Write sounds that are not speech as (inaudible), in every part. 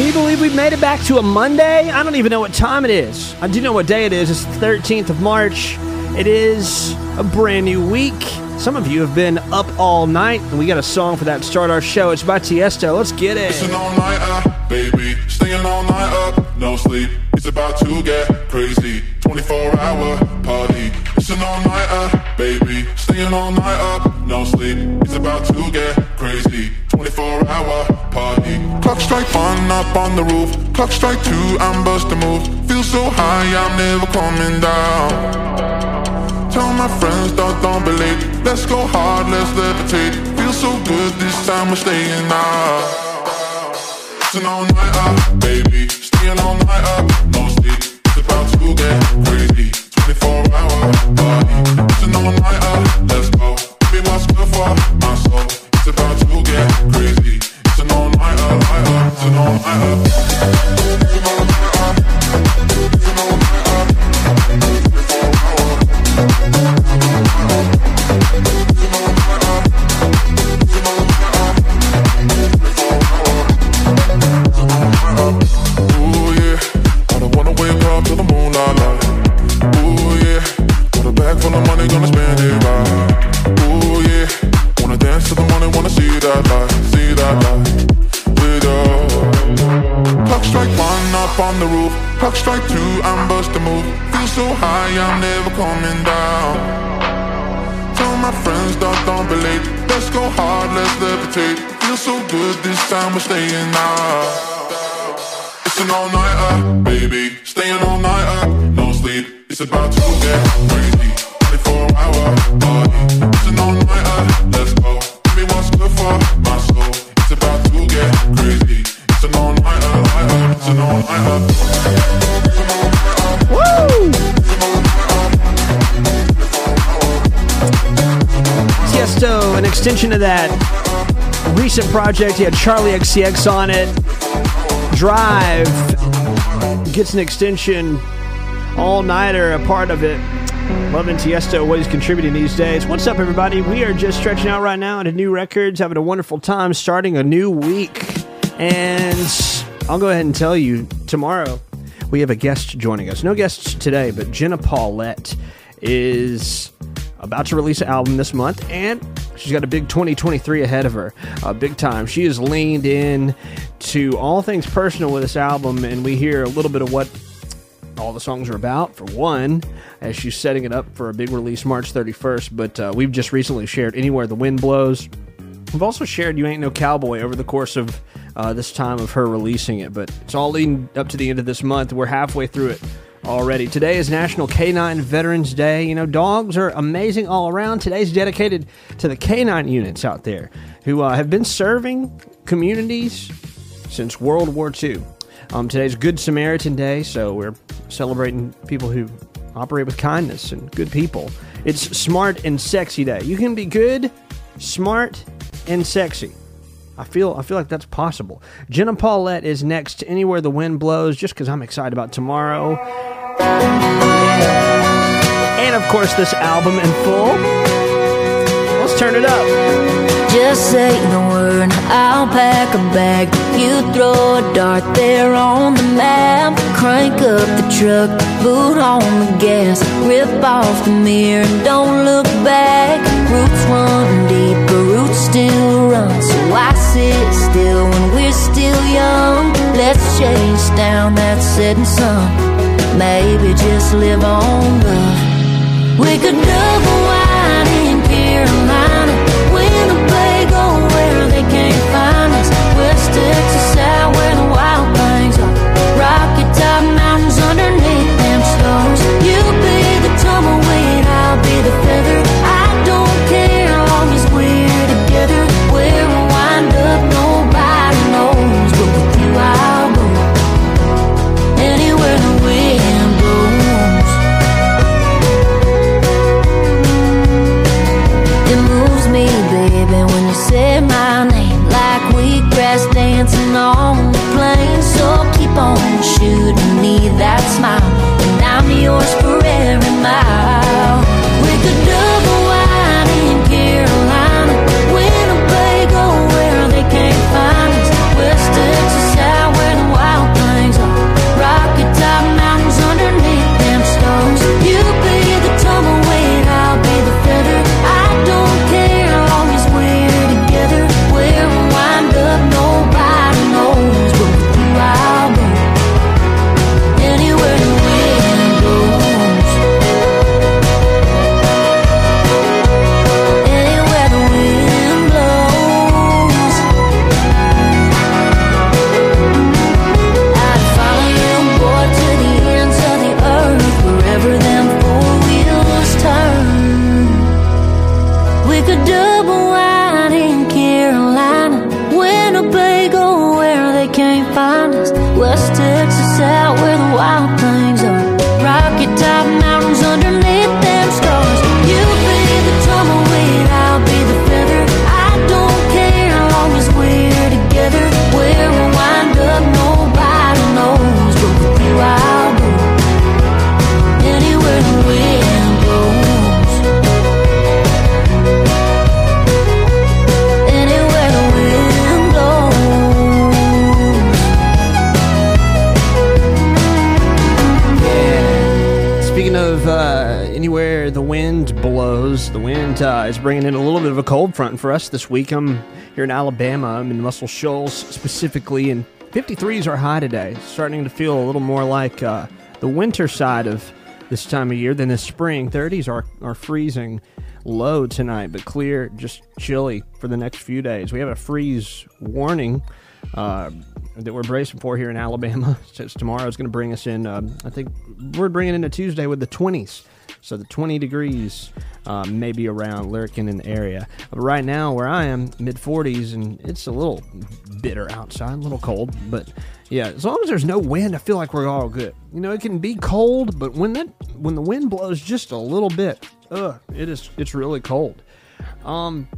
Can you believe we've made it back to a Monday? I don't even know what time it is. I do know what day it is. It's the 13th of March. It is a brand new week. Some of you have been up all night, and we got a song for that to start our show. It's by Tiesto. Let's get it. Baby. Staying all night up, no sleep. It's about to get crazy. 24 hour party. Listen all night, uh, baby. Staying all night up, no sleep. It's about to get crazy. 24 hour party. Clock strike one up on the roof. Clock strike two, I'm busting move. Feel so high, I'm never coming down. Tell my friends, don't, don't believe. Let's go hard, let's levitate. Feel so good this time we're staying out. Listen all night up, baby. Staying all night up, no sleep. It's about to get crazy. 24 hour party. Listen all night up, let's go. Baby, what's good for my soul? It's about to coming down. Tell my friends, don't, don't be. Let's go hard, let's levitate. Feel so good this time, we're staying out. Listen all night up, baby. Staying all night up, no sleep. It's about to get crazy. 24 hour party. Extension of that recent project. He had Charli XCX on it. Drive gets an extension, all nighter, a part of it. Loving Tiesto, what he's contributing these days. What's up, everybody? We are just stretching out right now into new records, having a wonderful time starting a new week. And I'll go ahead and tell you tomorrow we have a guest joining us. No guests today, but Jenna Paulette is about to release an album this month, and she's got a big 2023 ahead of her. Uh, big time. She has leaned in to all things personal with this album, and we hear a little bit of what all the songs are about. For one, as she's setting it up for a big release March 31st, but uh, we've just recently shared Anywhere the Wind Blows. We've also shared You Ain't No Cowboy over the course of uh, this time of her releasing it, but it's all leading up to the end of this month. We're halfway through it already. Today is National Canine Veterans Day. You know, dogs are amazing all around. Today's dedicated to the canine units out there who uh, have been serving communities since World War II. Um, today's Good Samaritan Day, so we're celebrating people who operate with kindness and good people. It's Smart and Sexy Day. You can be good, smart, and sexy. I feel I feel like that's possible. Jenna Paulette is next to Anywhere the Wind Blows, just because I'm excited about tomorrow. And of course, this album in full. Let's turn it up. Just say the word, I'll pack a bag. You throw a dart there on the map. Crank up the truck, boot on the gas. Rip off the mirror, and don't look back. Roots run deep, roots still run. So I sit still when we're still young. Let's chase down that setting sun. Maybe just live on love. We could double wide in Carolina, Winnebago where they can't find us. West Texas on the plain. So keep on shooting me that smile, bringing in a little bit of a cold front for us this week. I'm here in Alabama. I'm in Muscle Shoals specifically, and 53s are high today. Starting to feel a little more like uh, the winter side of this time of year than the spring. 30s are, are freezing low tonight, but clear, just chilly for the next few days. We have a freeze warning uh, that we're bracing for here in Alabama. (laughs) Since tomorrow is going to bring us in, um, I think we're bringing in a Tuesday with the 20s. So the 20 degrees uh, maybe around lurking in the area. But right now, where I am, mid 40s, and it's a little bitter outside, a little cold. But yeah, as long as there's no wind, I feel like we're all good. You know, it can be cold, but when that when the wind blows just a little bit, ugh, it is it's really cold. Um,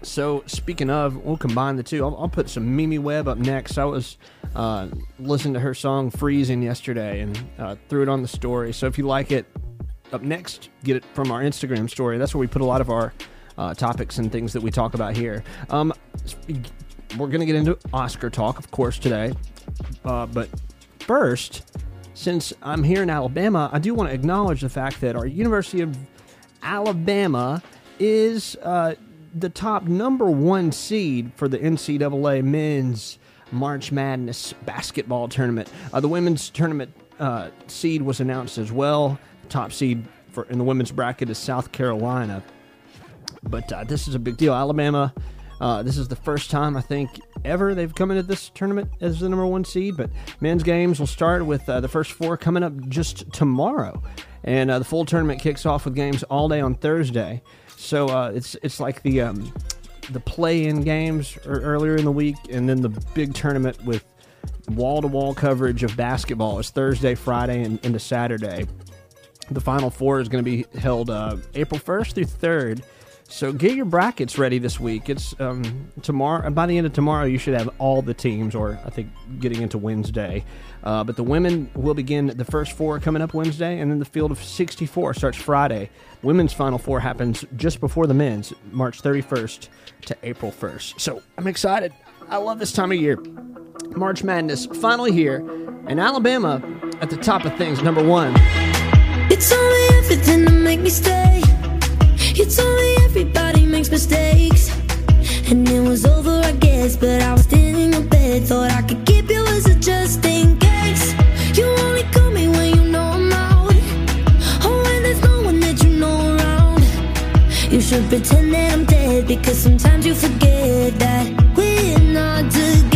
so speaking of, we'll combine the two. I'll, I'll put some Mimi Webb up next. I was uh, listening to her song "Freezing" yesterday and uh, threw it on the story. So if you like it, up next, get it from our Instagram story. That's where we put a lot of our uh, topics and things that we talk about here. Um, we're gonna get into Oscar talk, of course, today. Uh, but first, since I'm here in Alabama, I do want to acknowledge the fact that our University of Alabama is uh, the top number one seed for the NCAA men's March Madness basketball tournament. Uh, the women's tournament uh, seed was announced as well. Top seed for in the women's bracket is South Carolina. But uh, this is a big deal. Alabama, uh, this is the first time I think ever they've come into this tournament as the number one seed. But men's games will start with uh, the first four coming up just tomorrow, and uh, the full tournament kicks off with games all day on Thursday. So uh, it's it's like the um, the play-in games er- earlier in the week, and then the big tournament with wall-to-wall coverage of basketball is Thursday, Friday, and into Saturday. The Final Four is going to be held uh, April 1st through 3rd. So get your brackets ready this week. It's um, tomorrow. By the end of tomorrow, you should have all the teams, or I think getting into Wednesday. Uh, but the women will begin the first four coming up Wednesday, and then the field of 64 starts Friday. Women's Final Four happens just before the men's, March 31st to April 1st. So I'm excited. I love this time of year. March Madness finally here, and Alabama at the top of things, number one. You told me everything to make me stay. You told me everybody makes mistakes. And it was over, I guess. But I was still in your bed. Thought I could keep you as a just in case. You only call me when you know I'm out. Oh, when there's no one that you know around. You should pretend that I'm dead. Because sometimes you forget that we're not together.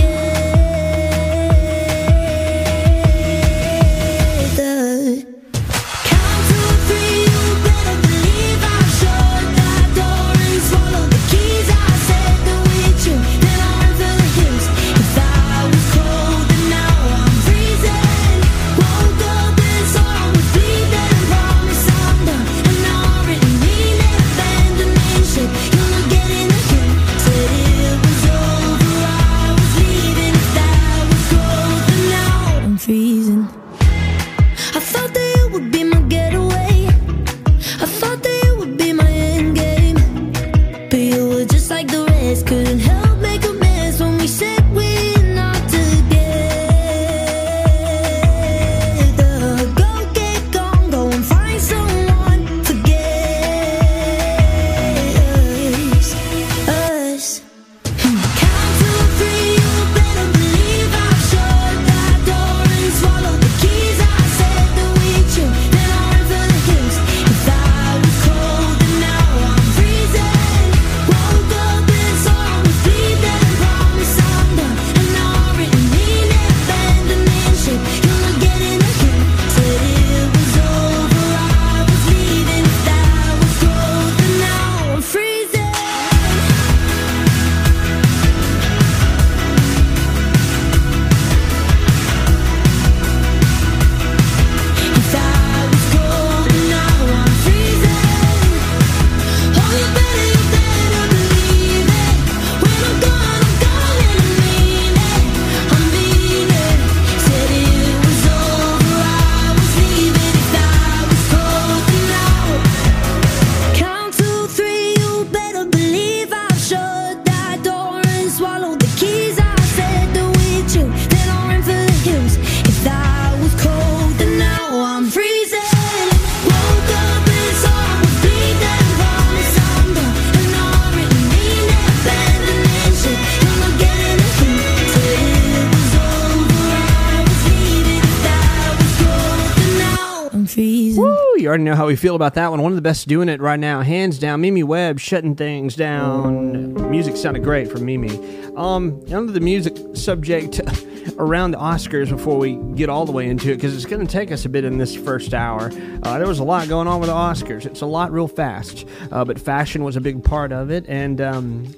You already know how we feel about that one. One of the best doing it right now, hands down. Mimi Webb shutting things down. Music sounded great from Mimi. Um, under the music subject (laughs) around the Oscars before we get all the way into it, because it's going to take us a bit in this first hour. Uh, there was a lot going on with the Oscars. It's a lot real fast, uh, but fashion was a big part of it, and um,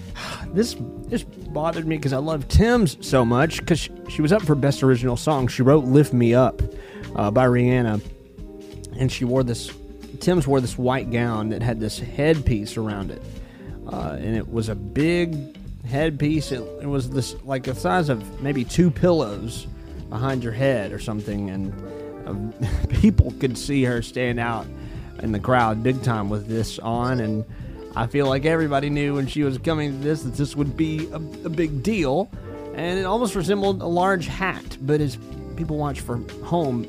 (sighs) this this bothered me because I love Tems so much because she, she, was up for best original song. She wrote "Lift Me Up" uh, by Rihanna, and she wore this. Tems wore this white gown that had this headpiece around it, uh, and it was a big headpiece. It, it was this like the size of maybe two pillows behind your head or something, and uh, (laughs) people could see her stand out in the crowd big time with this on and I feel like everybody knew when she was coming to this that this would be a, a big deal, and it almost resembled a large hat. But as people watch from home,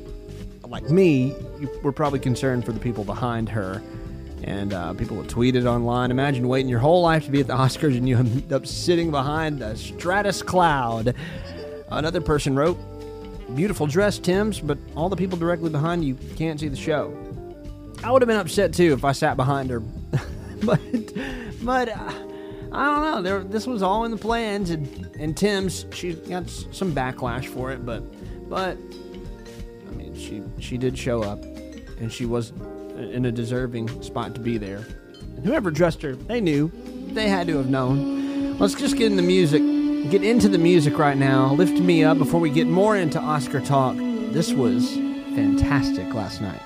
like me, were probably concerned for the people behind her. And uh, people have tweeted online. Imagine waiting your whole life to be at the Oscars and you end up sitting behind a stratus cloud. Another person wrote, Beautiful dress, Tems, but all the people directly behind you can't see the show. I would have been upset too if I sat behind her (laughs) but but uh, I don't know. There, this was all in the plans, and and Tems she got some backlash for it, but but she she did show up, and she was in a deserving spot to be there. And whoever dressed her, they knew, they had to have known. Let's just get in the music, get into the music right now. Lift me up before we get more into Oscar talk. This was fantastic last night.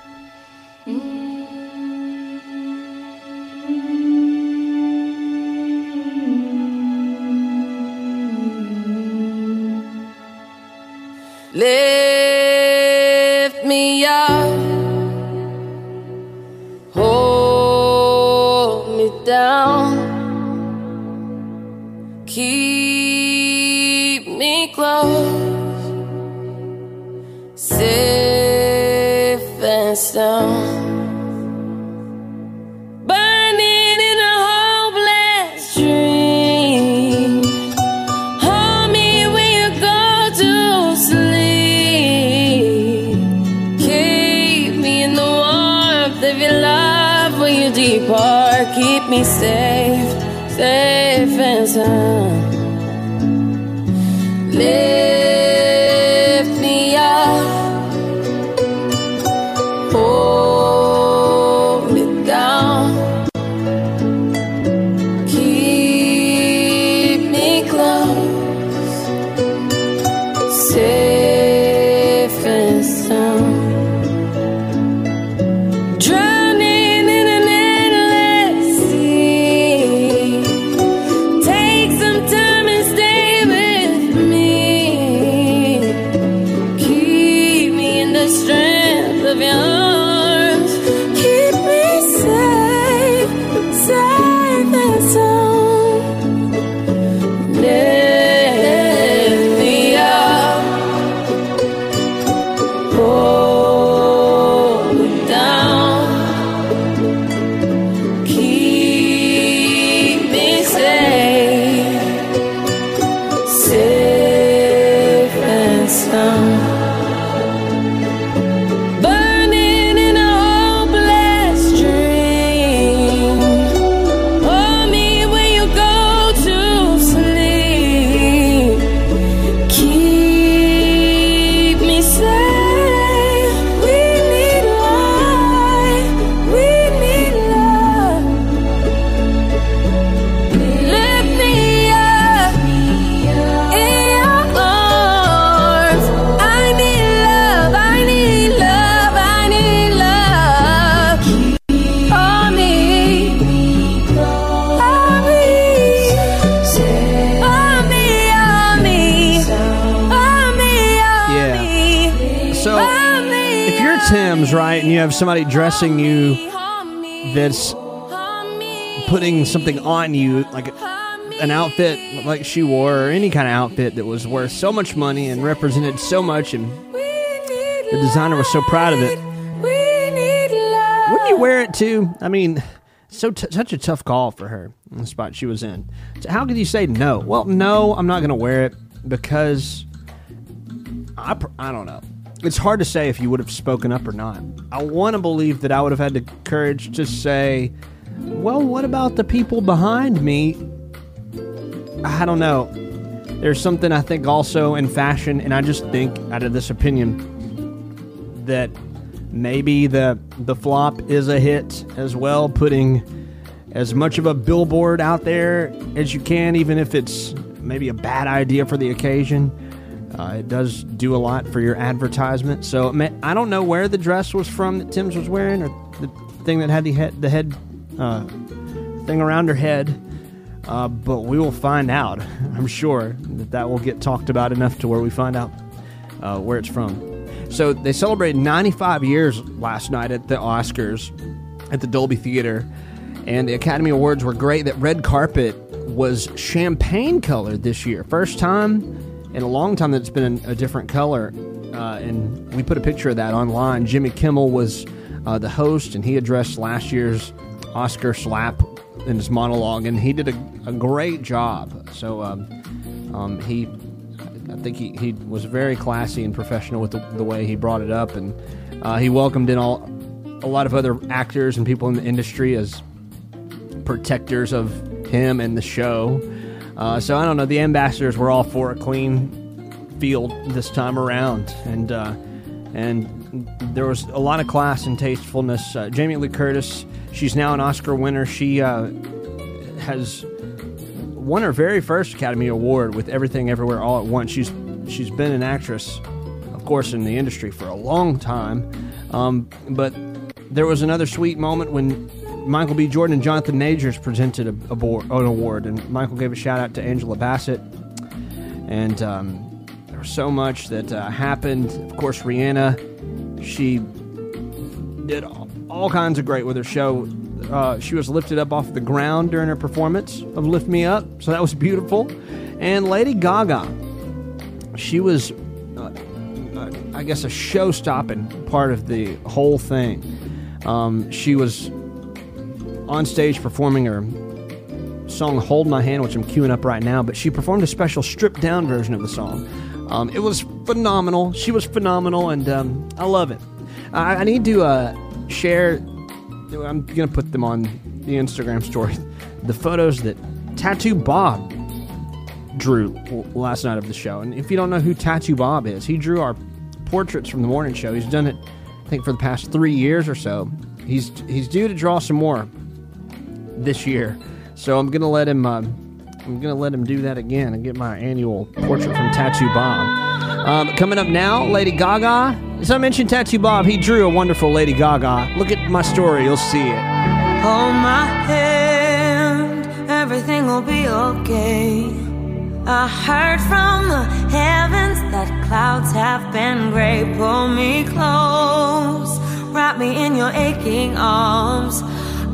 Lift me up, somebody dressing you that's putting something on you, like an outfit like she wore, or any kind of outfit that was worth so much money and represented so much, and the designer was so proud of it. Wouldn't you wear it too? I mean, so t- such a tough call for her in the spot she was in. So how could you say no? Well, no, I'm not going to wear it because I, pr- I don't know. it's hard to say if you would have spoken up or not. I want to believe that I would have had the courage to say, well, what about the people behind me? I don't know. There's something I think also in fashion, and I just think out of this opinion that maybe the the flop is a hit as well, putting as much of a billboard out there as you can, even if it's maybe a bad idea for the occasion. Uh, it does do a lot for your advertisement. So I don't know where the dress was from that Tems was wearing, or the thing that had the head, the head uh, thing around her head. Uh, but we will find out. (laughs) I'm sure that that will get talked about enough to where we find out uh, where it's from. So they celebrated 95 years last night at the Oscars at the Dolby Theater, and the Academy Awards were great. That red carpet was champagne colored this year, first time in a long time that it's been a different color. Uh, and we put a picture of that online. Jimmy Kimmel was uh, the host, and he addressed last year's Oscar slap in his monologue, and he did a, a great job. So um, um, he, I think he, he was very classy and professional with the, the way he brought it up, and uh, he welcomed in all a lot of other actors and people in the industry as protectors of him and the show. Uh, so I don't know. The ambassadors were all for a clean field this time around, and uh, and there was a lot of class and tastefulness. Uh, Jamie Lee Curtis, she's now an Oscar winner. She uh, has won her very first Academy Award with Everything Everywhere All at Once. She's she's been an actress, of course, in the industry for a long time, um, but there was another sweet moment when Michael B. Jordan and Jonathan Majors presented a, a board, an award, and Michael gave a shout out to Angela Bassett. And um, there was so much that uh, happened. Of course, Rihanna, she did all, all kinds of great with her show. Uh, she was lifted up off the ground during her performance of Lift Me Up, so that was beautiful. And Lady Gaga, she was, uh, uh I guess, a show stopping part of the whole thing. Um, she was on stage performing her song Hold My Hand, which I'm queuing up right now, but she performed a special stripped down version of the song. Um, it was phenomenal. She was phenomenal, and um, I love it. I, I need to uh, share, I'm going to put them on the Instagram story, the photos that Tattoo Bob drew last night of the show. And if you don't know who Tattoo Bob is, he drew our portraits from the morning show. He's done it, I think, for the past three years or so. He's he's due to draw some more this year. So I'm gonna let him. Uh, I'm gonna let him do that again and get my annual portrait from Tattoo Bob. Um, coming up now, Lady Gaga. As I mentioned, Tattoo Bob, he drew a wonderful Lady Gaga. Look at my story, you'll see it. Hold my hand, everything will be okay. I heard from the heavens that clouds have been gray. Pull me close, wrap me in your aching arms.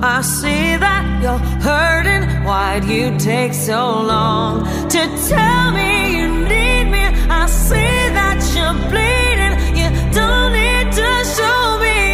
I see that you're hurting. Why'd you take so long to tell me you need me? I see that you're bleeding. You don't need to show me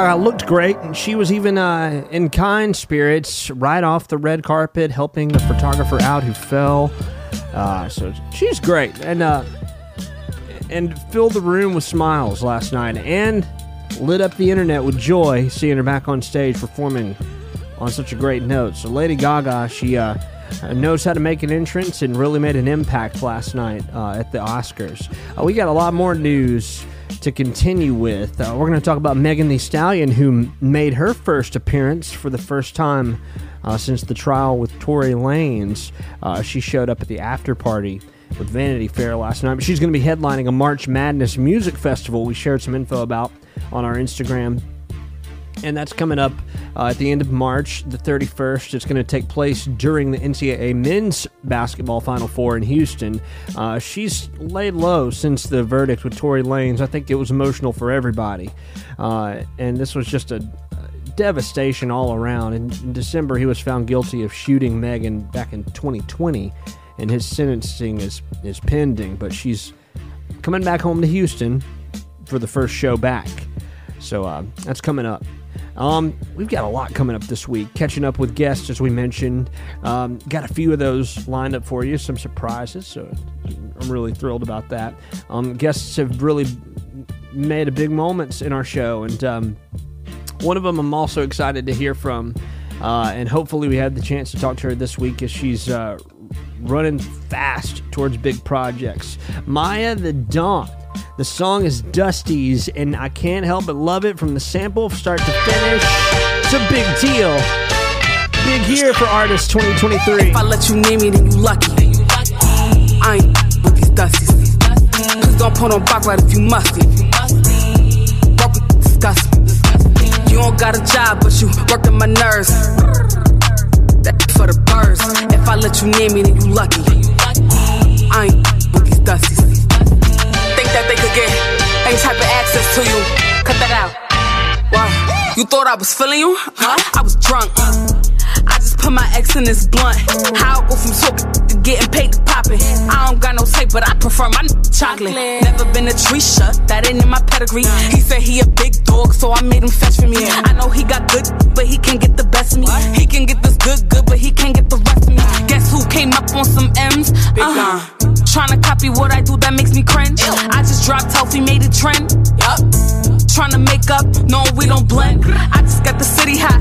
Gaga looked great, and she was even uh, in kind spirits right off the red carpet, helping the photographer out who fell. Uh, so she's great, and uh, and filled the room with smiles last night, and lit up the internet with joy seeing her back on stage performing on such a great note. So Lady Gaga, she uh, knows how to make an entrance and really made an impact last night uh, at the Oscars. Uh, we got a lot more news to continue with. Uh, we're going to talk about Megan Thee Stallion, who made her first appearance for the first time uh, since the trial with Tory Lanez. Uh, she showed up at the after party with Vanity Fair last night. She's going to be headlining a March Madness music festival. We shared some info about on our Instagram and that's coming up uh, at the end of March, the 31st. It's going to take place during the NCAA men's basketball Final Four in Houston. Uh, she's laid low since the verdict with Tory Lanez. I think it was emotional for everybody, uh, and this was just a devastation all around. In, in December, he was found guilty of shooting Megan back in 2020, and his sentencing is is pending. But she's coming back home to Houston for the first show back. So uh, that's coming up. Um, we've got a lot coming up this week. Catching up with guests, as we mentioned. Um, got a few of those lined up for you. Some surprises. So I'm really thrilled about that. Um, guests have really made a big moments in our show, and um, one of them I'm also excited to hear from. Uh, and hopefully, we have the chance to talk to her this week as she's uh, running fast towards big projects. Maiya The Don the song is Dusties, and I can't help but love it from the sample start to finish. It's a big deal. Big year for Artists 2023. If I let you name me, then you lucky. I ain't with these Dusties. Please don't put on back right if you. Broke disgust me. You don't got a job, but you working my nerves. That for the birds. If I let you name me, then you lucky. I ain't with these Dusties that they could get any type of access to you. Cut that out. Why? You thought I was feeling you? Huh? I was drunk. I just put my ex in this blunt. How I go from talking to getting paid to popping. I don't got no tape, but I prefer my chocolate. Never been a tree shut, that ain't in my pedigree. He said he a big dog, so I made him fetch for me. I know he got good, but he can't get the best of me. He can get this good, good, but he can't get the rest of me. Guess who came up on some M's? Uh-huh. Trying to copy what I do, that makes me cringe. I just dropped healthy, made it trend. Yup. Trying to make up, no, we don't blend. I just got the city hot,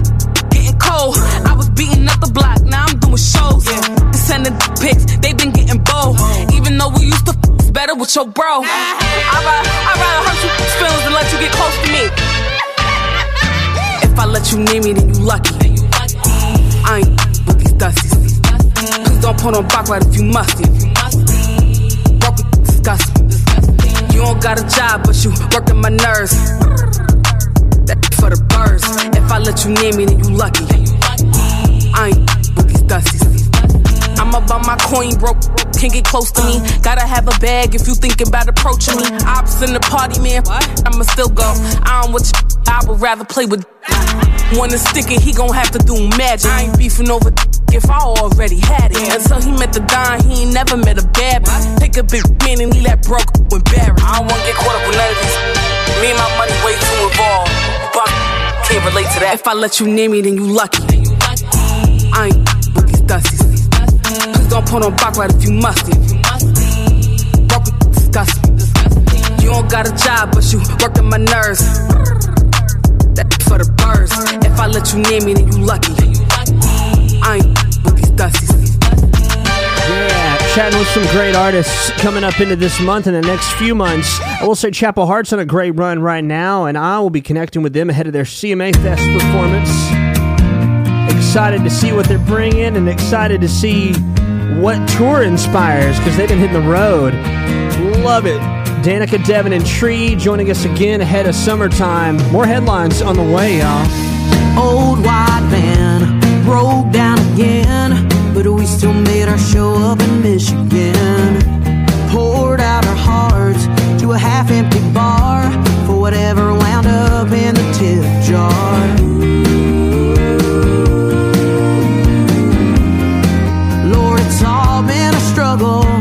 cold. I was beating up the block, now I'm doing shows. Sending pics, they been getting bold. Even though we used to f better with your bro. I'd rather, rather hurt you feelings than let you get close to me. If I let you name me, then you lucky. I ain't with these dusties. Please don't put on back right if you musty disgust You don't got a job, but you working my nerves. That for the birds. If I let you near me, then you lucky. I ain't with these dusties. I'm about my coin broke, can't get close to me. Gotta have a bag if you thinking about approaching me. Ops in the party, man. I'ma still go. I don't want you, I would rather play with. Wanna stick it, he gon' have to do magic. I ain't beefing over if I already had it. Until he met the Don, he ain't never met a bad bitch. Take a big man and he that broke when buried. I don't wanna get caught up with none of this. Me and my money way too involved. But can't relate to that. If I let you near me, then you lucky. I ain't with these dusties. Please don't put on back right if you musty. Broke disgust me. You don't got a job, but you working my nerves. That for the birds. If I let you near me, then you lucky. I ain't with these dusties. Yeah, chatting with some great artists coming up into this month and the next few months. I will say Chapel Hart's on a great run right now, and I will be connecting with them ahead of their CMA Fest performance. Excited to see what they're bringing and excited to see what tour inspires because they've been hitting the road. Love it. Danica, Devynn, and Trea joining us again ahead of summertime. More headlines on the way, y'all. Old white van broke down again, but we still made our show up in Michigan. Poured out our hearts to a half empty bar for whatever wound up in the tip jar. Lord, it's all been a struggle.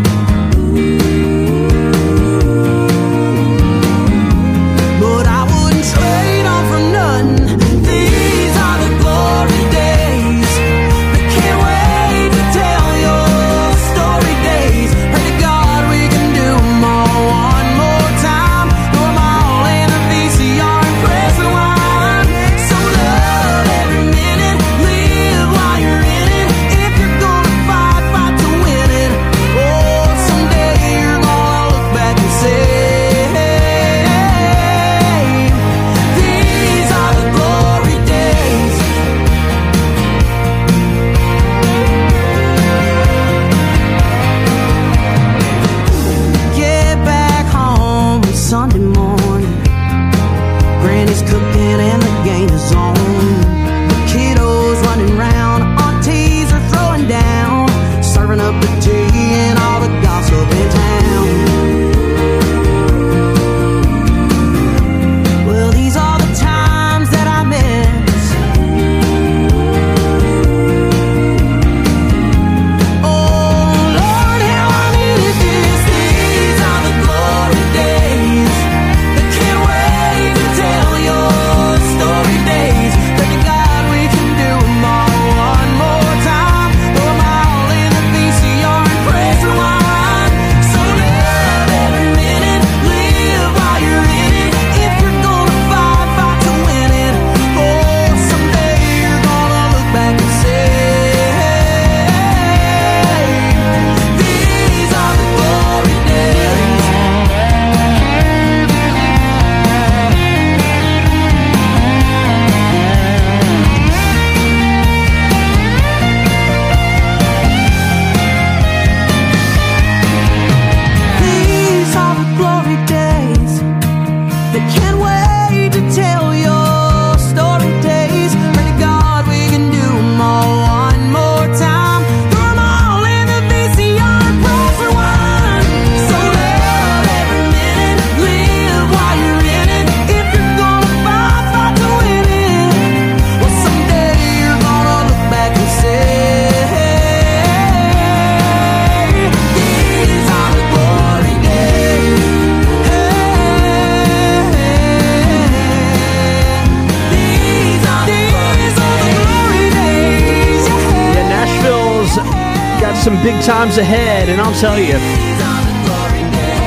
Times ahead, and I'll tell you,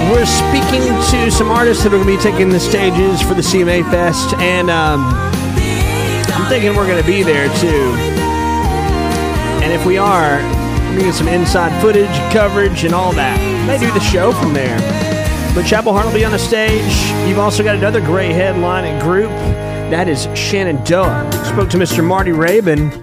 we're speaking to some artists that are going to be taking the stages for the CMA Fest, and um, I'm thinking we're going to be there too. And if we are, we're going to get some inside footage, coverage, and all that. They do the show from there. But Chapel Hart will be on the stage. You've also got another great headline and group. That is Shenandoah. Spoke to Mr. Marty Raybon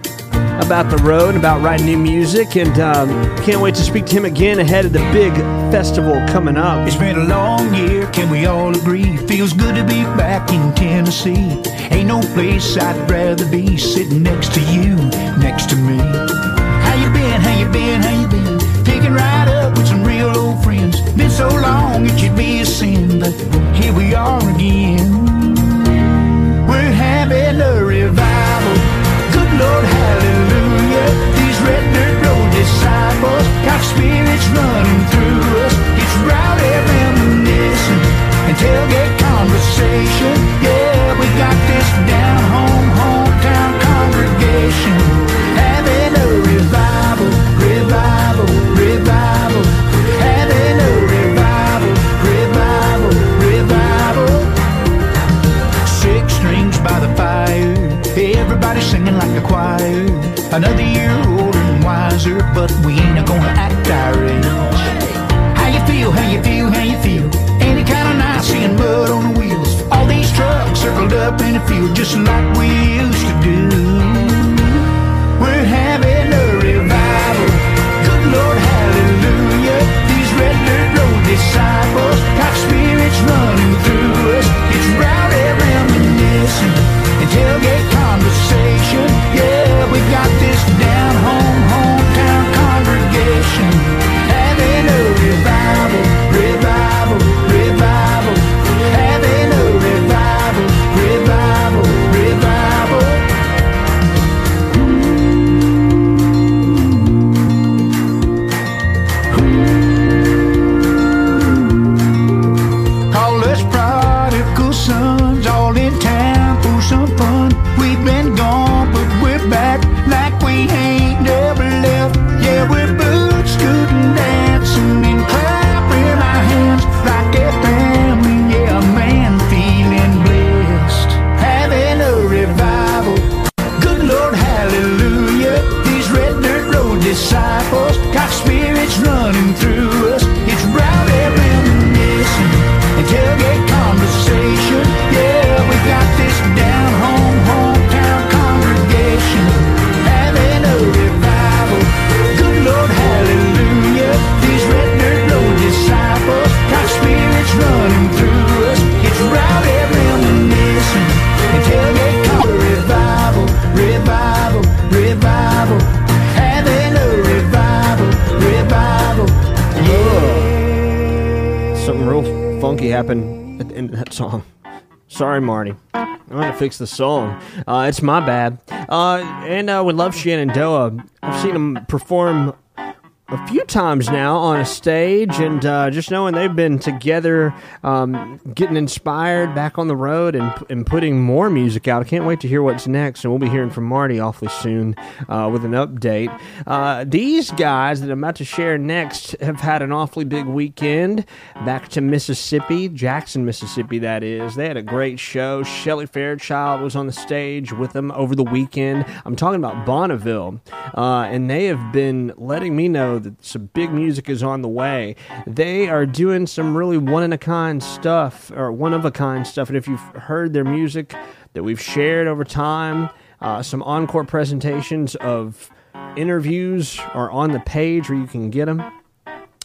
about the road, about writing new music, and um, can't wait to speak to him again ahead of the big festival coming up. It's been a long year, can we all agree? Feels good to be back in Tennessee. Ain't no place I'd rather be sitting next to you, next to me. How you been? How you been? How you been? Picking right up with some real old friends. Been so long it should be a sin, but here we are again. We're having a revival. Lord, hallelujah. These red dirt road disciples got spirits running through us. It's rowdy reminiscing and tailgate conversation. Yeah, we got this down home, hometown congregation. Having a revival, revival, revival. Everybody singing like a choir. Another year older and wiser, but we ain't gonna act our age. How you feel? How you feel? How you feel? Ain't it kinda nice seeing mud on the wheels? All these trucks circled up in the field, just like we used to do. We're having a revival. Good Lord, hallelujah. These red dirt road disciples got spirits running through us. It's rowdy reminiscing and tailgate conversation. Yeah, we got this down home, hometown congregation. Song. Sorry, Marty. I'm gonna fix the song. Uh, it's my bad. Uh, and uh, we love Shenandoah. I've seen them perform a few times now on a stage, and uh, just knowing they've been together, um, getting inspired back on the road, and, and putting more music out. I can't wait to hear what's next, and we'll be hearing from Marty awfully soon uh, with an update. Uh, these guys that I'm about to share next have had an awfully big weekend back to Mississippi, Jackson, Mississippi, that is. They had a great show. Shelley Fairchild was on the stage with them over the weekend. I'm talking about Bonneville, uh, and they have been letting me know that some big music is on the way. They are doing some really one in a kind stuff, or one of a kind stuff. And if you've heard their music that we've shared over time, uh, some encore presentations of interviews are on the page where you can get them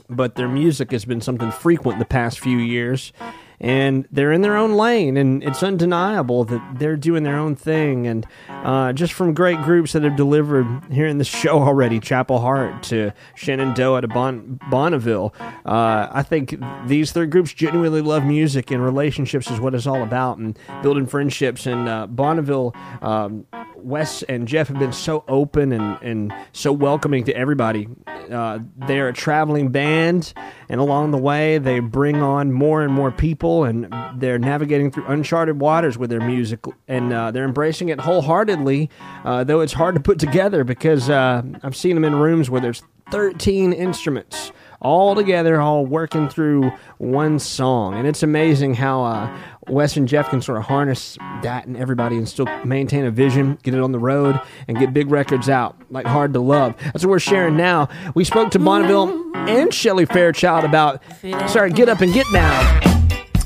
but their music has been something frequent the past few years. And they're in their own lane, and it's undeniable that they're doing their own thing. And uh, just from great groups that have delivered here in the show already Chapel Hart to Shenandoah to bon- Bonneville, uh, I think these three groups genuinely love music, and relationships is what it's all about, and building friendships. And uh, Bonneville, um, Wes and Jeff have been so open and, and so welcoming to everybody. Uh, they're a traveling band, and along the way, they bring on more and more people, and they're navigating through uncharted waters with their music, and uh, they're embracing it wholeheartedly. Uh, though it's hard to put together because uh, I've seen them in rooms where there's 13 instruments all together, all working through one song. And it's amazing how uh, Wes and Jeff can sort of harness that and everybody and still maintain a vision, get it on the road, and get big records out, like Hard to Love. That's what we're sharing now. We spoke to Bonneville and Shelley Fairchild about, sorry, Get Up and Get Down.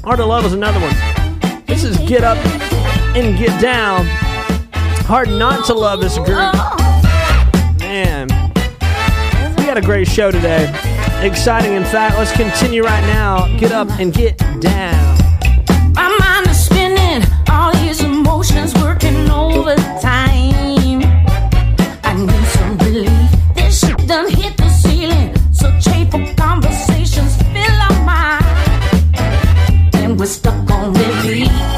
Hard to Love is another one. This is Get Up and Get Down. Hard not to love this group. Man, we had a great show today. Exciting, in fact. Let's continue right now. Get up and get down. My mind is spinning, all these emotions working overtime. I need some relief. This shit done hit the ceiling. So hateful conversations fill our mind. And we're stuck on repeat.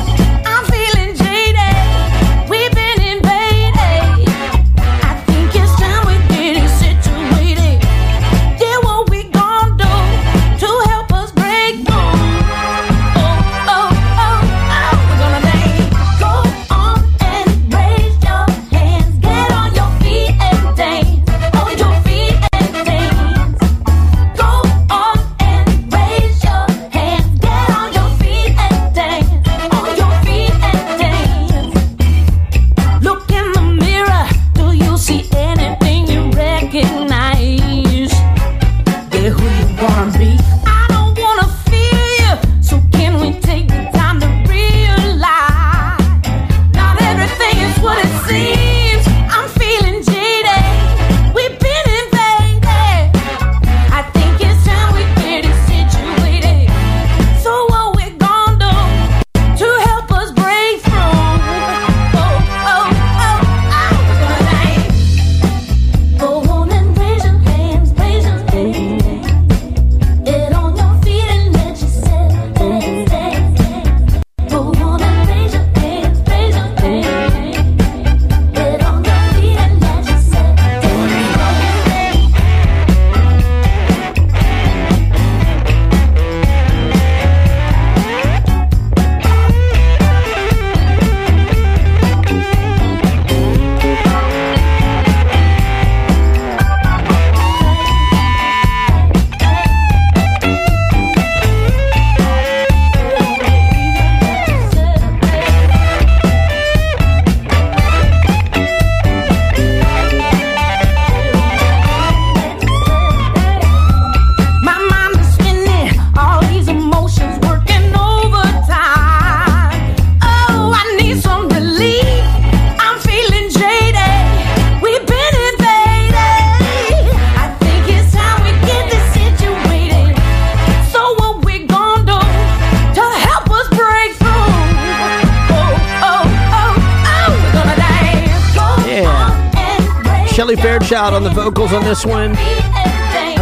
On this one.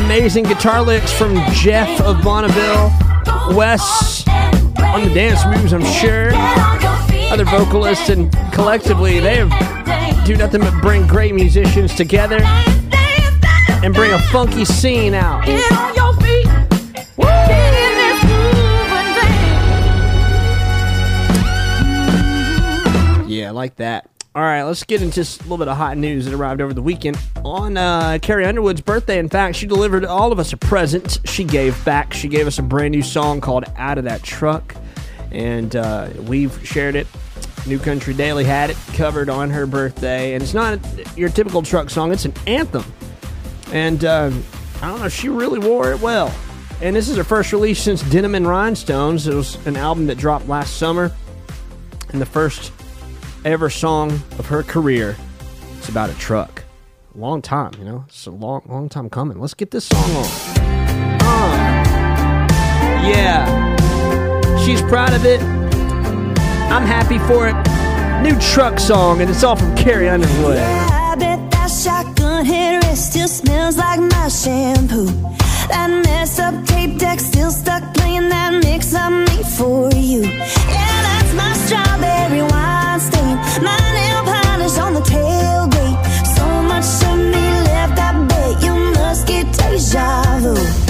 Amazing guitar licks from Jeff of Bonneville. Wes on the dance moves, I'm sure. Other vocalists, and collectively, they have do nothing but bring great musicians together and bring a funky scene out. Yeah, I like that. All right, let's get into a little bit of hot news that arrived over the weekend. On uh, Carrie Underwood's birthday, in fact, she delivered all of us a present. She gave back. She gave us a brand new song called Out of That Truck, and uh, we've shared it. New Country Daily had it covered on her birthday, and it's not your typical truck song, it's an anthem. And um, I don't know, she really wore it well. And this is her first release since Denim and Rhinestones. It was an album that dropped last summer, and the first ever song of her career. It's about a truck. Long time, you know. It's a long, long time coming. Let's get this song on. Uh, yeah. She's proud of it. I'm happy for it. New truck song, and it's all from Carrie Underwood. I bet that shotgun headrest still smells like my shampoo. That messed up tape deck still stuck playing that mix I made for you. Yeah, that's my strawberry wine stain. My nail polish on the tailgate. Get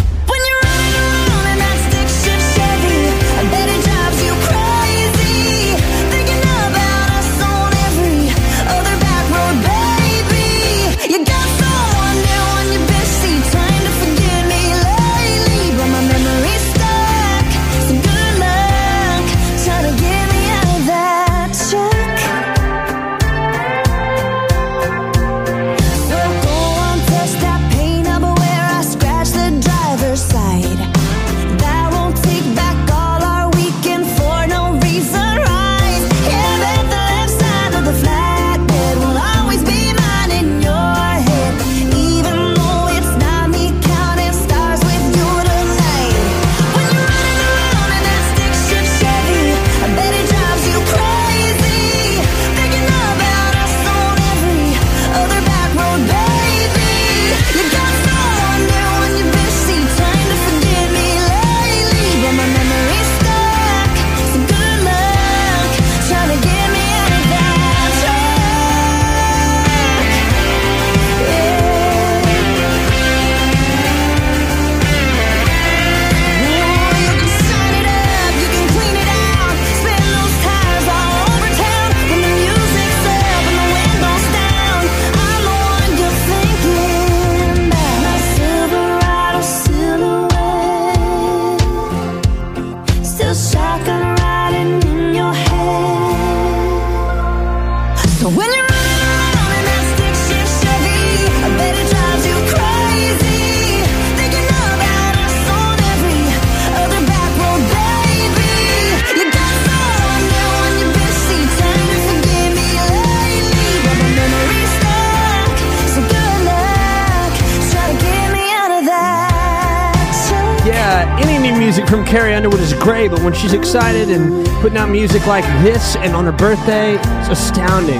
she's excited and putting out music like this and on her birthday, it's astounding.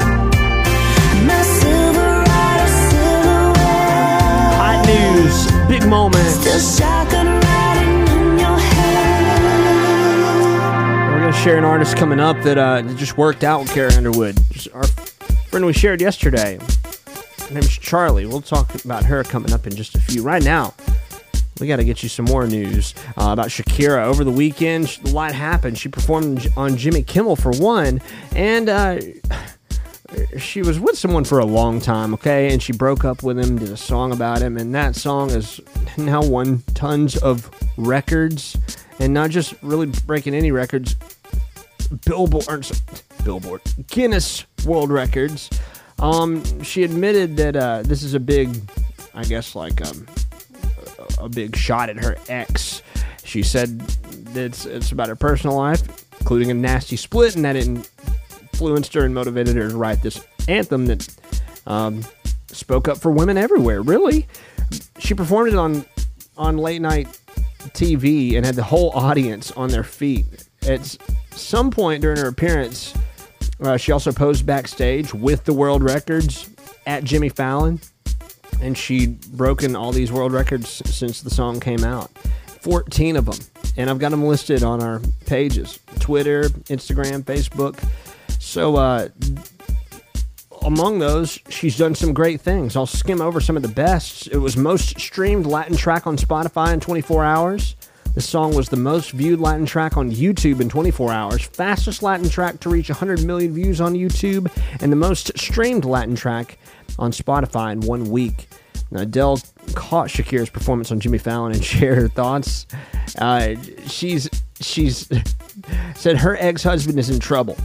My Silverado silhouette. Hot news, big Still moments. shotgun riding in your head. We're gonna share an artist coming up that uh, that just worked out with Carrie Underwood. Just our friend we shared yesterday. Her name's Charlie. We'll talk about her coming up in just a few. Right now, we got to get you some more news uh, about Shakira. Over the weekend, a lot happened. She performed on Jimmy Kimmel for one, and uh, (sighs) she was with someone for a long time, okay? And she broke up with him, did a song about him, and that song has now won tons of records, and not just really breaking any records, Billboard, Billboard, Guinness World Records. Um, she admitted that uh, this is a big, I guess, like um, a a big shot at her ex. She said it's, it's about her personal life, including a nasty split, and that it influenced her and motivated her to write this anthem that um, spoke up for women everywhere. Really, she performed it on on late night TV and had the whole audience on their feet. At some point during her appearance, uh, she also posed backstage with the world records at Jimmy Fallon, and she'd broken all these world records since the song came out 14 of them. And I've got them listed on our pages Twitter, Instagram, Facebook. So, uh, among those, she's done some great things. I'll skim over some of the best. It was most streamed Latin track on Spotify in 24 hours. The song was the most viewed Latin track on YouTube in 24 hours, fastest Latin track to reach 100 million views on YouTube, and the most streamed Latin track on Spotify in one week. Adele caught Shakira's performance on Jimmy Fallon and (laughs) shared her thoughts. Uh, she's she's (laughs) said her ex-husband is in trouble.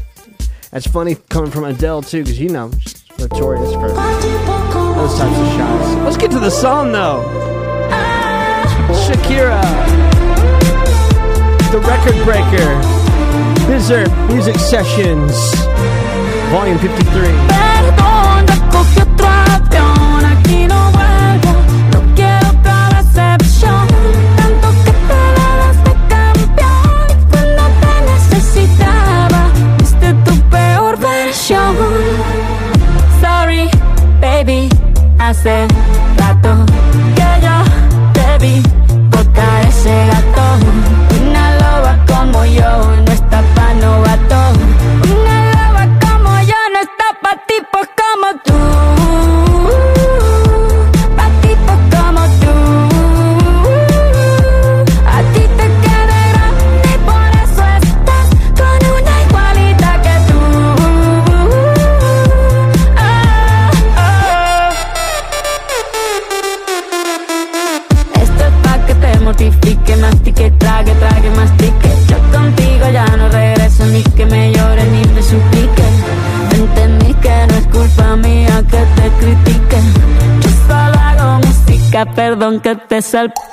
That's funny coming from Adele too, because you know she's notorious for those types of shots. Let's get to the song though. Shakira, the record breaker, Bizarrap Music Sessions, Volume 53. Perdón, hace perdón que te salpique.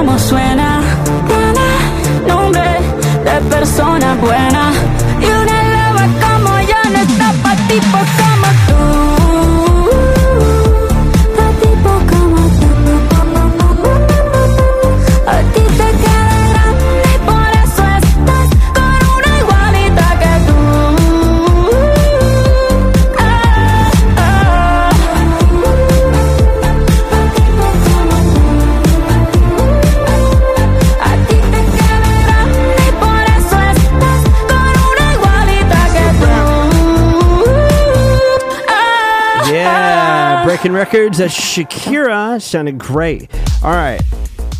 cómo suena. Buena, nombre de persona buena. Y una loba como yo no está pa' ti, American Records. That's Shakira. Sounded great. All right.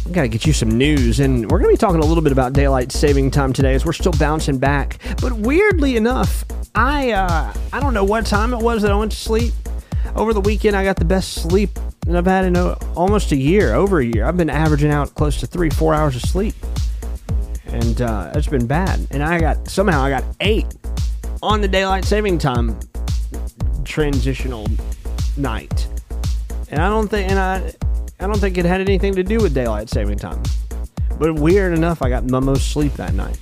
I got to get you some news, and we're to be talking a little bit about daylight saving time today as we're still bouncing back. But weirdly enough, I uh, I don't know what time it was that I went to sleep. Over the weekend, I got the best sleep that I've had in a, almost a year, over a year. I've been averaging out close to three, four hours of sleep, and uh, it's been bad. And I got somehow I got eight on the daylight saving time transitional night, and I don't think and I I don't think it had anything to do with daylight saving time. But weird enough, I got the most sleep that night.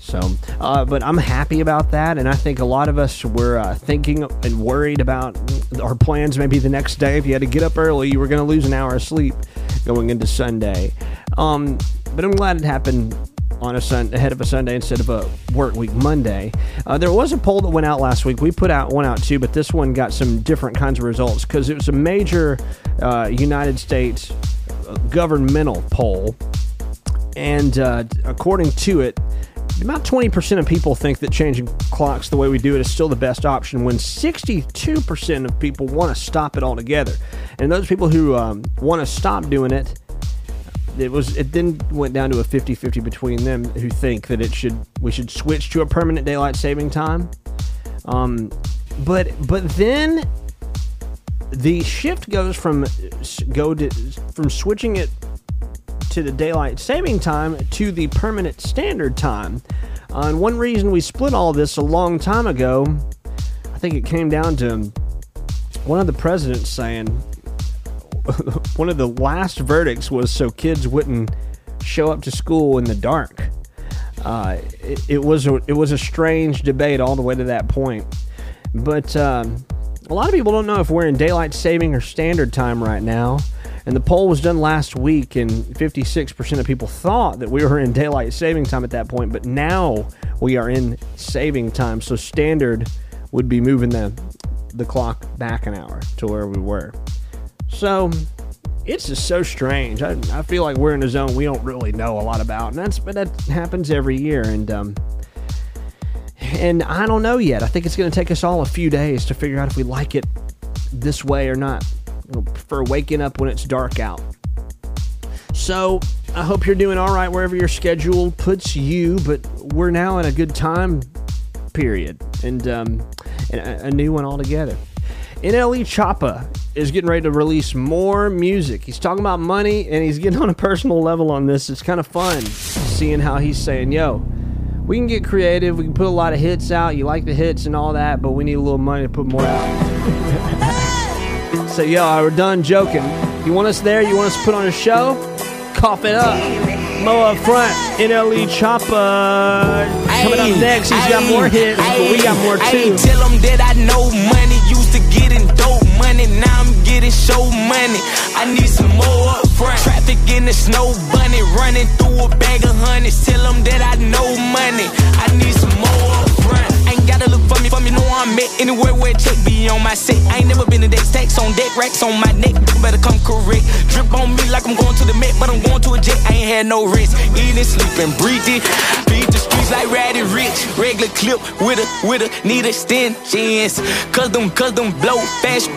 So, uh, but I'm happy about that, and I think a lot of us were uh, thinking and worried about our plans. Maybe the next day, if you had to get up early, you were going to lose an hour of sleep going into Sunday. Um, but I'm glad it happened on a sun ahead of a Sunday instead of a work week Monday. Uh, there was a poll that went out last week. We put out one out too, but this one got some different kinds of results because it was a major uh, United States uh, governmental poll, and uh, according to it. About 20% of people think that changing clocks the way we do it is still the best option, when 62% of people want to stop it altogether. And those people who um, want to stop doing it, it was it then went down to a 50-50 between them who think that it should we should switch to a permanent daylight saving time. Um, but but then the shift goes from go to from switching it to the daylight saving time to the permanent standard time. Uh, and one reason we split all this a long time ago i think it came down to one of the presidents saying (laughs) one of the last verdicts was so kids wouldn't show up to school in the dark. Uh, it, it was a, it was a strange debate all the way to that point, but um, a lot of people don't know if we're in daylight saving or standard time right now. And the poll was done last week, and 56% of people thought that we were in daylight saving time at that point, but now we are in saving time. So standard would be moving the the clock back an hour to where we were. So it's just so strange. I, I feel like we're in a zone we don't really know a lot about, and that's but that happens every year. And um, and I don't know yet. I think it's going to take us all a few days to figure out if we like it this way or not. We'll prefer waking up when it's dark out. So I hope you're doing all right wherever your schedule puts you. But we're now in a good time period, and um, and a, a new one altogether. NLE Choppa is getting ready to release more music. He's talking about money and he's getting on a personal level on this. It's kind of fun seeing how he's saying, yo, we can get creative. We can put a lot of hits out. You like the hits and all that, but we need a little money to put more out. (laughs) so, yo, we're done joking. You want us there? You want us to put on a show? Cough it up. Mo up front, NLE Choppa. Coming up next, he's got more hits, but we got more too. Tell them that I know money used I'm show money. I need some more up front. Traffic in the snow bunny. Running through a bag of hundreds. Tell them that I know money. I need some more up front. Ain't gotta look for me, for me, know I'm at. Anywhere where check be on my set. I ain't never been to that stacks on deck, racks on my neck. Better come correct. Drip on me like I'm going to the Met, but I'm going to a jet. I ain't had no rest. Eating, sleeping, breathing. Beat the streets like Ratty Rich. Regular clip with a, with a, need a extensions. Cause them, cause them blow fast.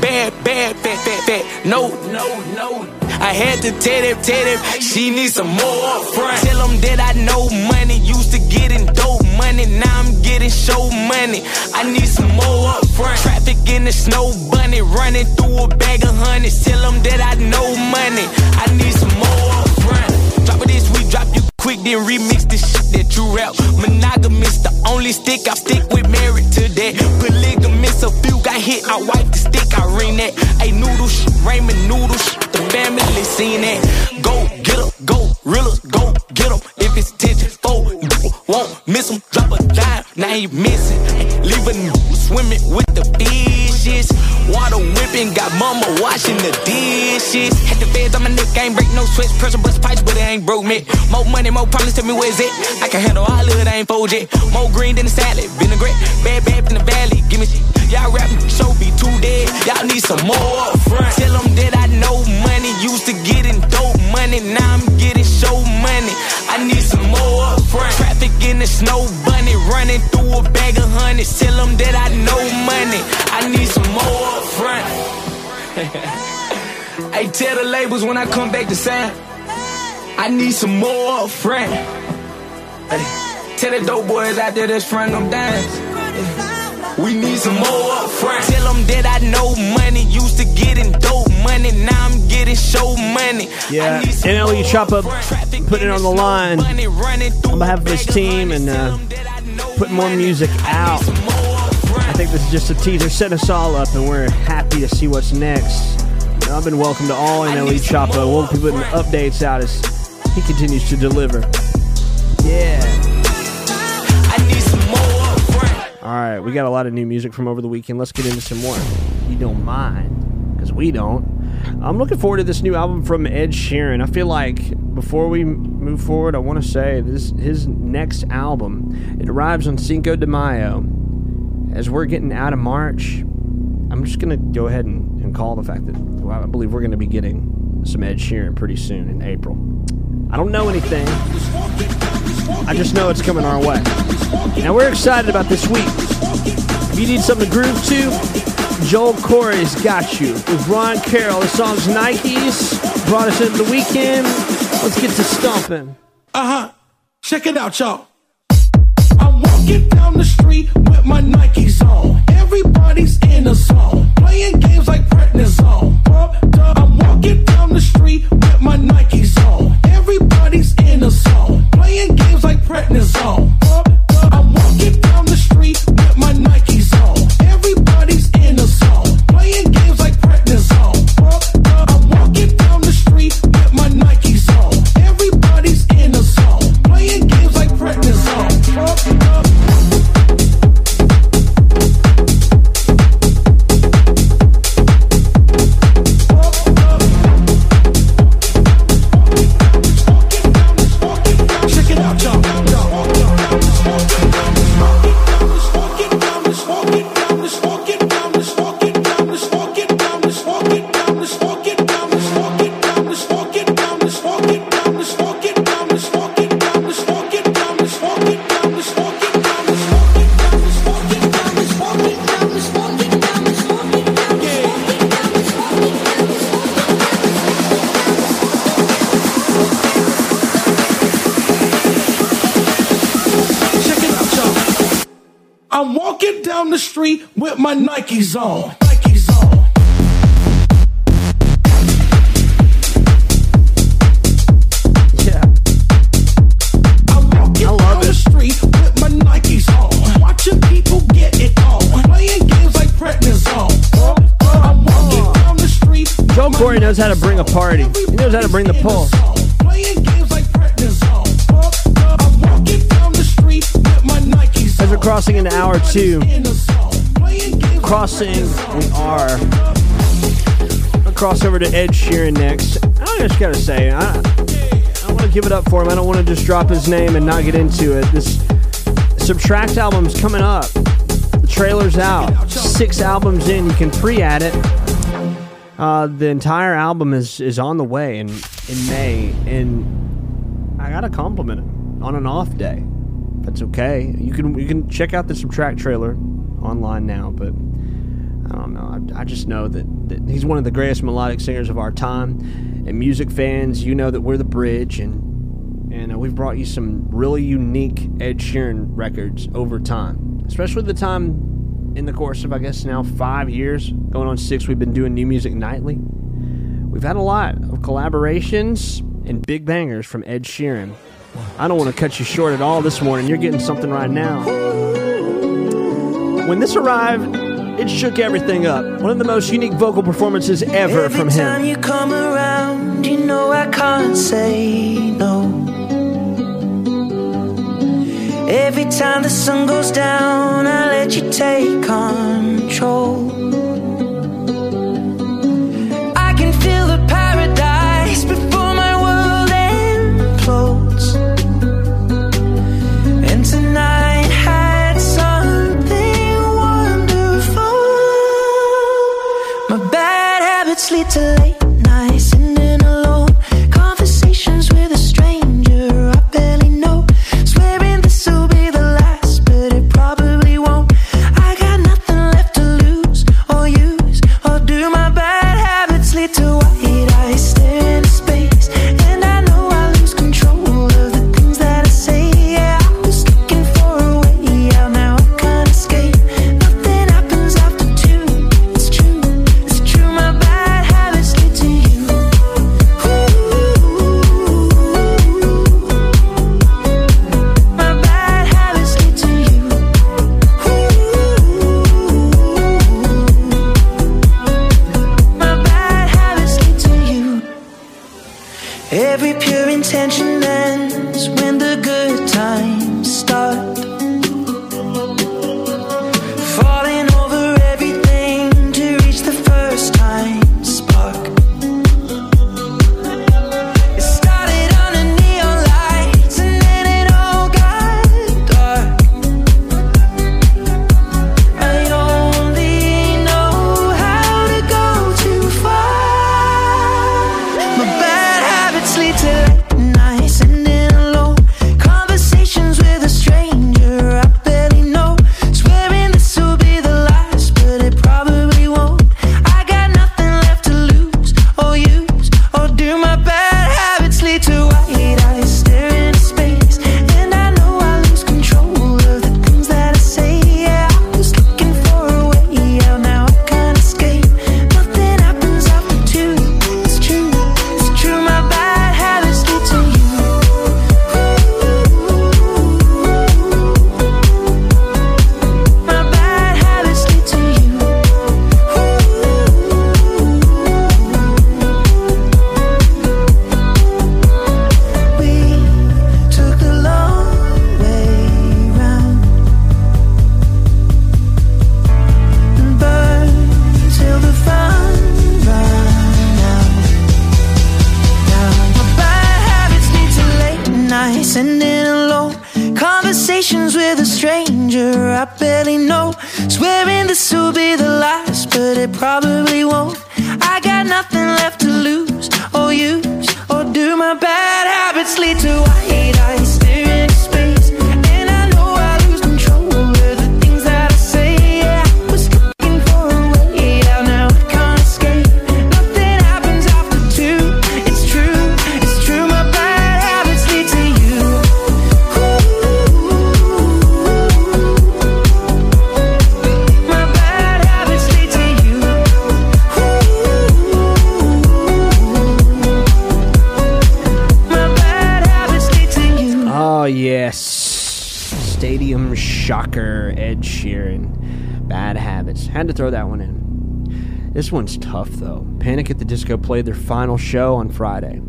Bad, bad, fat, fat, fat. No, no, no. I had to tell them, tell them, she needs some more front. Tell them that I know money, used to getting dope money, now I'm getting show money. I need some more up front. Traffic in the snow bunny, running through a bag of hundreds. Tell them that I know money, I need some then remix the shit that you rap. Monogamous, the only stick I stick with, married to that. Polygamous, a few got hit, I wipe the stick, I ring that. Hey, noodle shit, ramen noodle shit, the family seen that. Go get 'em, go, realers, go get 'em. If it's tension, four, won't miss 'em. Drop a dime, now he missing. Leave a n- swimming with the fishes. Water whipping, got mama washing the dishes. Had the feds on my neck, I ain't break no switch. Pressure bust pipes, but it ain't broke me. More money, more problems, tell me where's it. I can handle all of it, I ain't fold yet. More green than the salad, vinaigrette. Bad, bad in the valley, give me shit. Y'all rapping, show be too dead. Y'all need some more front. Tell them that I know money, used to getting dope money. Now I'm getting show money. I need some more up front. Traffic in the snow bunny, running through a bag of hundreds. Tell them that I know money. I need some more up front. (laughs) hey, tell the labels when I come back to sign. I need some more up front. Hey, tell the dope boys out there that's front them dimes. We need some more up front. Tell them that I know money. Money. Now I'm getting show money. Yeah, NLE Choppa putting it on the line on behalf of his team and uh, putting more music out. I think this is just a teaser, set us all up, and we're happy to see what's next. And I've been welcome to all NLE Choppa. We'll be putting updates out as he continues to deliver. Yeah. All right, we got a lot of new music from over the weekend. Let's get into some more. You don't mind, we don't. I'm looking forward to this new album from Ed Sheeran. I feel like before we move forward, I want to say this his next album. It arrives on Cinco de Mayo. As we're getting out of March, I'm just gonna go ahead and, and call the fact that well, I believe we're gonna be getting some Ed Sheeran pretty soon in April. I don't know anything. I just know it's coming our way. Now we're excited about this week. If you need something to groove to, Joel Corry's got you. With Ron Carroll, the song's Nikes brought us into the weekend. Let's get to stomping. Uh huh. Check it out, y'all. I'm walking down the street with my Nikes on. Everybody's in a zone, playing games like prednisone. Pumped up. I'm walking down the street with my Nikes on. Everybody's in a zone, playing games like prednisone. With my Nikes on. Nikes on. Yeah. I'm walking down the street with my Nikes on. Watching people get it on. Playing games like prednisone. Uh-huh. I'm walking down the street. Joel Corry knows how to bring a party. He knows how to bring the pulse. Playing games like prednisone. Uh-huh. I'm walking down the street with my Nikes As we're crossing into hour two, crossing, we are. I'll cross over to Ed Sheeran next. I just gotta say, I, I want to give it up for him. I don't want to just drop his name and not get into it. This Subtract album's coming up. The trailer's out. Six albums in. You can pre-add it. Uh, the entire album is is on the way in in May, and I gotta compliment him on an off day. That's okay. You can you can check out the Subtract trailer online now, but I don't know. I, I just know that, that he's one of the greatest melodic singers of our time. And music fans, you know that we're the bridge, and and uh, we've brought you some really unique Ed Sheeran records over time, especially the time in the course of I guess now five years, going on six. We've been doing new music nightly. We've had a lot of collaborations and big bangers from Ed Sheeran. I don't want to cut you short at all this morning. You're getting something right now. When this arrived, it shook everything up. One of the most unique vocal performances ever Every from time him. you come around, you know I can't say no. Every time the sun goes down, I let you take control. This one's tough, though. Panic at the Disco played their final show on Friday.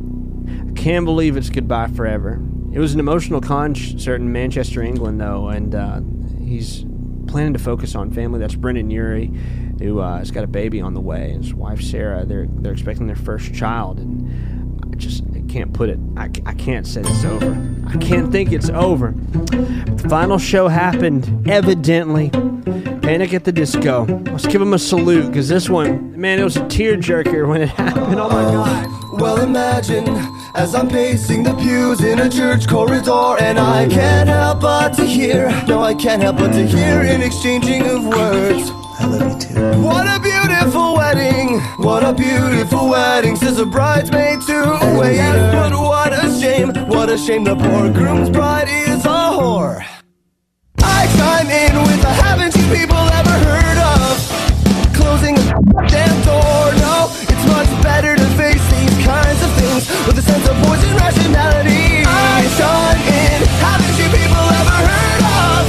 I can't believe it's goodbye forever. It was an emotional concert in Manchester, England, though, and uh, he's planning to focus on family. That's Brendon Urie, who uh, has got a baby on the way. His wife Sarah. They're they're expecting their first child, and I just I can't put it. I, I can't say it's over. I can't think it's over. The final show happened, evidently. Panic at the Disco. Let's give him a salute because this one, man, it was a tearjerker when it (laughs) happened. Oh my god. Well, imagine as I'm pacing the pews in a church corridor, and I can't help but to hear. No, I can't help but to hear an exchanging of words. I love you too. What a beautiful wedding! What a beautiful wedding, says a bridesmaid to a waiter. But what a shame, what a shame the poor groom's bride is a whore. I chime in with a haven't you people ever heard of closing a damn door? No, it's much better to face these kinds of things with a sense of poison rationality. I chime in, haven't you people ever heard of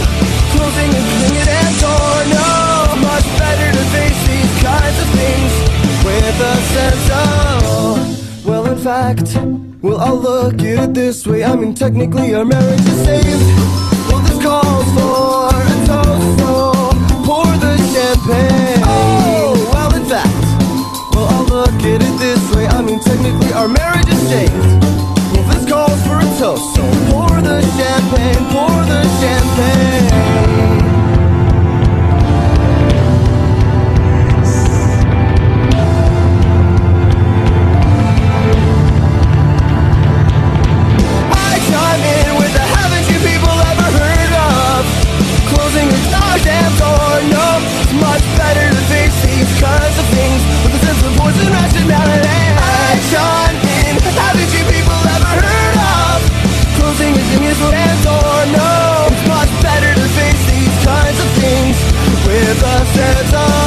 closing a damn door? No, it's much better to face these kinds of things with a sense of. Well, in fact, well, I'll look at it this way. I mean, technically, our marriage is saved. Our marriage is saved. Well, this calls for a toast, so pour the champagne, pour the champagne. I chime in with the haven't you people ever heard of closing a goddamn door? No, it's much better to face these kinds of things with a sense of poison rationality. I a sense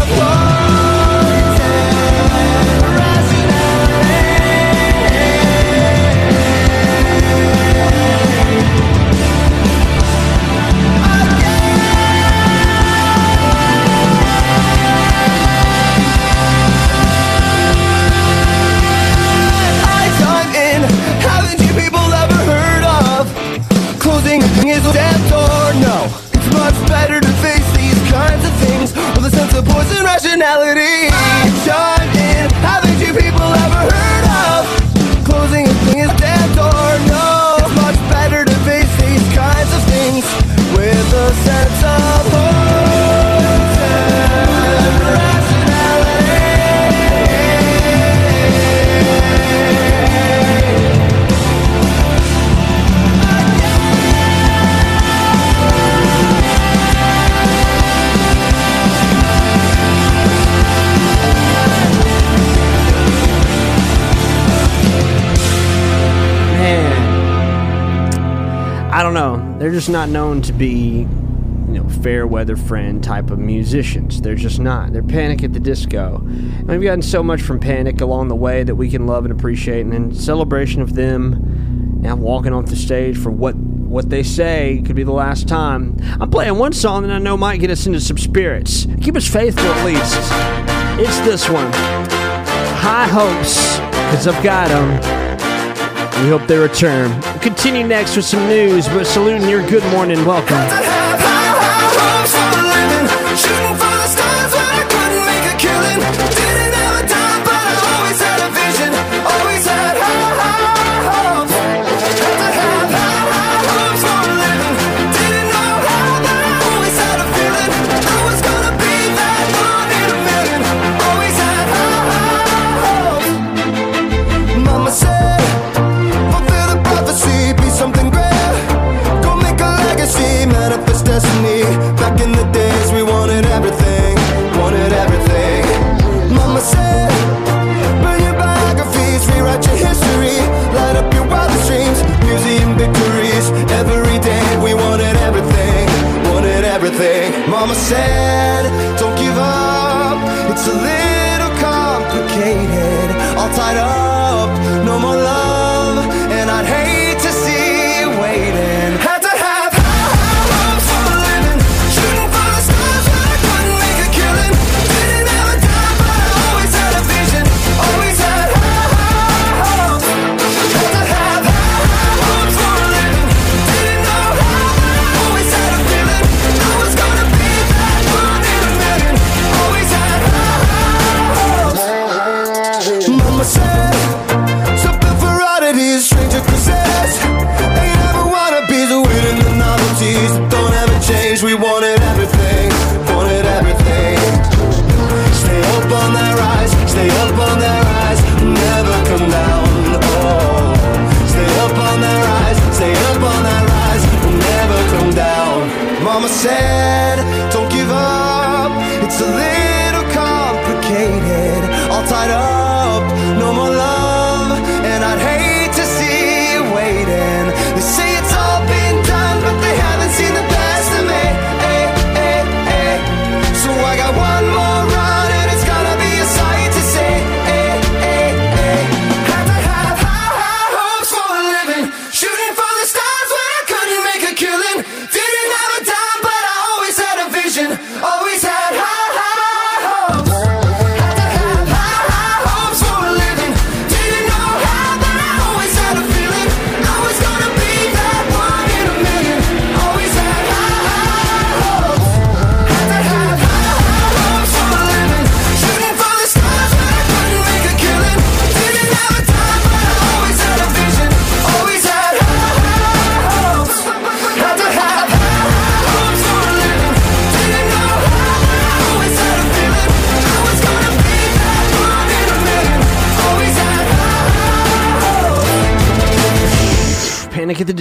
just not known to be, you know, fair weather friend type of musicians. They're just not. They're Panic at the Disco. And we've gotten so much from Panic along the way that we can love and appreciate. And in celebration of them now walking off the stage for what what they say could be the last time. I'm playing one song that I know might get us into some spirits. Keep us faithful at least. It's this one. High hopes, because I've got them. We hope they return. Continue next with some news, but saluting your good morning. Welcome.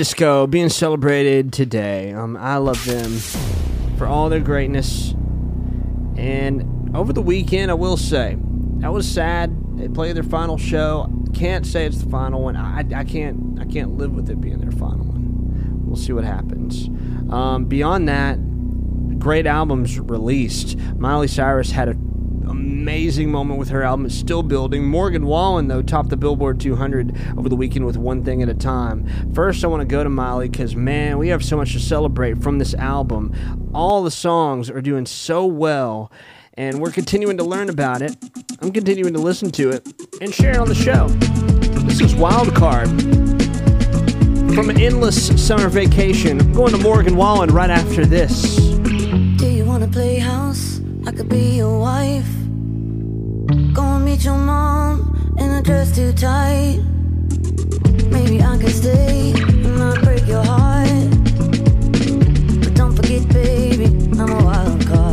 Disco being celebrated today. Um, I love them for all their greatness. And over the weekend, I will say, that was sad. They played their final show. Can't say it's the final one. I, I can't. I can't live with it being their final one. We'll see what happens. Um, beyond that, great albums released. Miley Cyrus had a amazing moment with her album. It's still building. Morgan Wallen, though, topped the Billboard 200 over the weekend with One Thing at a Time. First, I want to go to Miley because, man, we have so much to celebrate from this album. All the songs are doing so well, and we're continuing to learn about it. I'm continuing to listen to it and share it on the show. This is Wild Card from an endless summer vacation. I'm going to Morgan Wallen right after this. Do you wanna play house? I could be your wife. Go meet your mom in a dress too tight. Maybe I could stay and not break your heart. But don't forget, baby, I'm a wild card.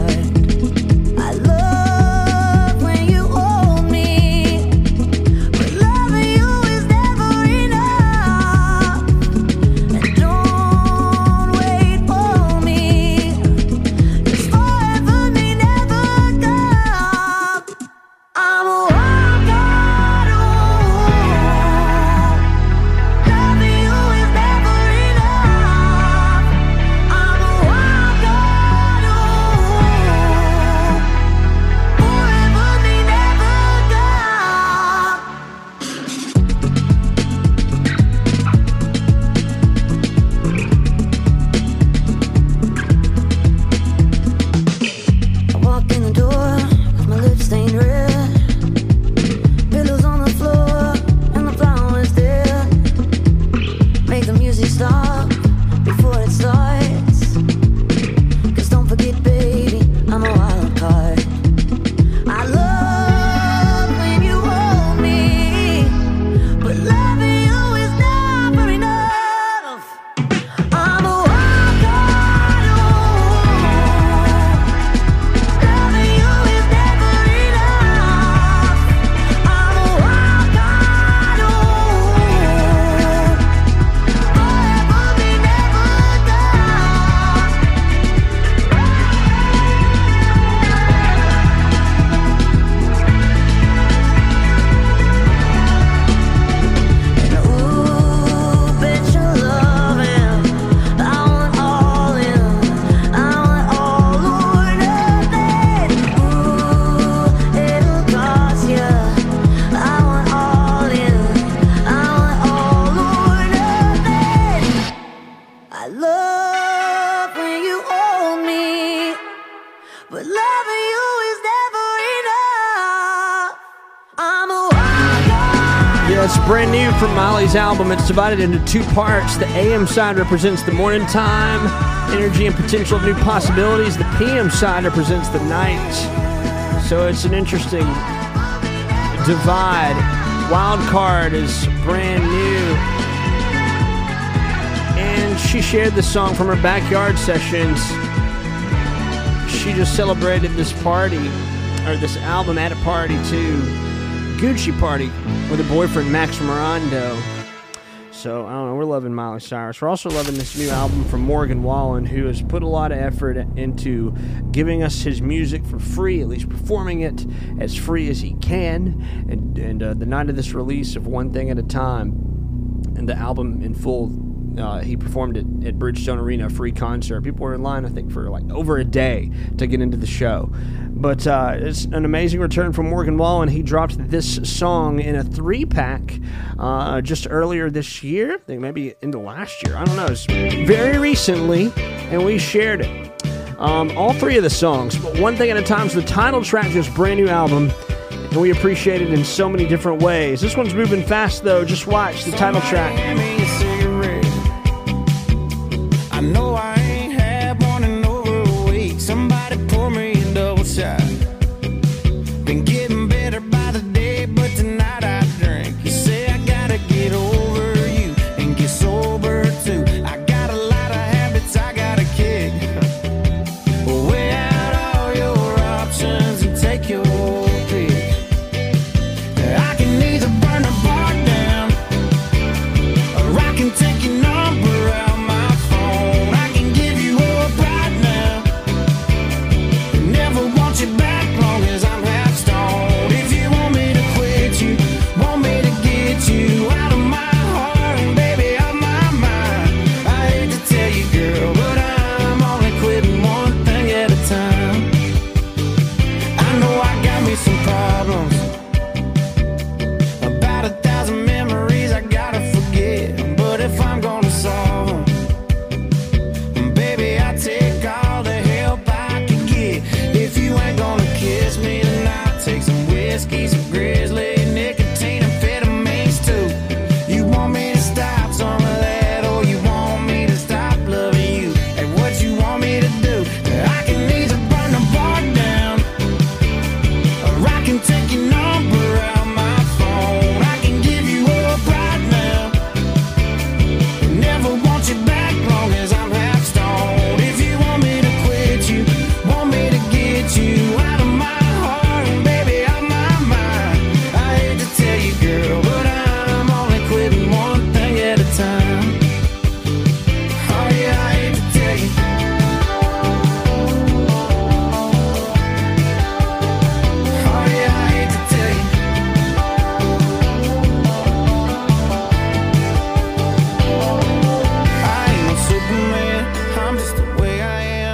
Album. It's divided into two parts. The AM side represents the morning time, energy and potential of new possibilities. The PM side represents the night. So it's an interesting divide. Wild Card is brand new. And she shared the song from her backyard sessions. She just celebrated this party, or this album at a party too. Gucci party with her boyfriend Maxx Morando. So I don't know. We're loving Miley Cyrus. We're also loving this new album from Morgan Wallen, who has put a lot of effort into giving us his music for free, at least performing it as free as he can. And and uh, the night of this release of One Thing at a Time, and the album in full. Uh, he performed it at Bridgestone Arena, a free concert. People were in line, I think, for like over a day to get into the show. But uh, it's an amazing return from Morgan Wallen. He dropped this song in a three pack uh, just earlier this year. I think maybe into last year. I don't know. It's very recently, and we shared it. Um, all three of the songs, but one thing at a time is the title track to this brand new album, and we appreciate it in so many different ways. This one's moving fast though. Just watch the title track.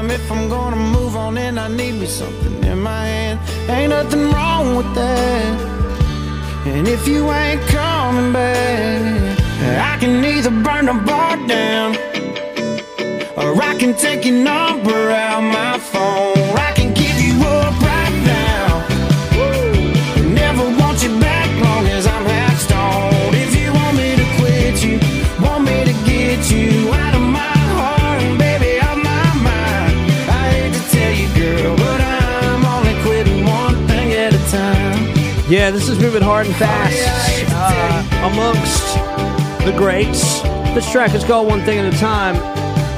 If I'm gonna move on, then I need me something in my hand. Ain't nothing wrong with that. And if you ain't coming back, I can either burn the bar down, or I can take your number out my this is moving hard and fast. Uh, amongst the greats. This track is called One Thing at a Time.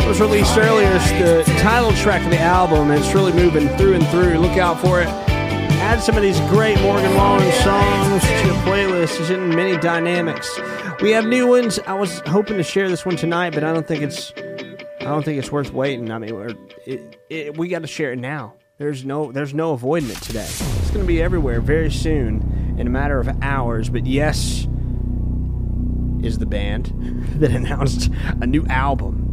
It was released earlier. It's the title track of the album, it's really moving through and through. Look out for it. Add some of these great Morgan Wallen songs to your playlist. It's in many dynamics. We have new ones. I was hoping to share this one tonight, but I don't think it's. I don't think it's worth waiting. I mean, it, it, we got to share it now. There's no, there's no avoiding it today. It's going to be everywhere very soon, in a matter of hours. But Yes is the band (laughs) that announced a new album.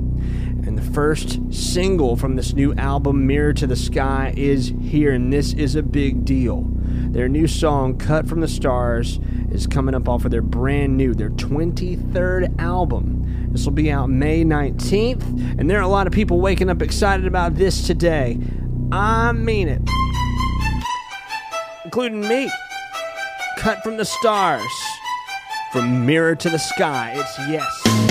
And the first single from this new album, Mirror to the Sky, is here, and this is a big deal. Their new song, Cut from the Stars, is coming up off of their brand new, their 23rd album. This will be out May 19th, and there are a lot of people waking up excited about this today. I mean it, including me cut from the stars, from mirror to the sky. It's yes.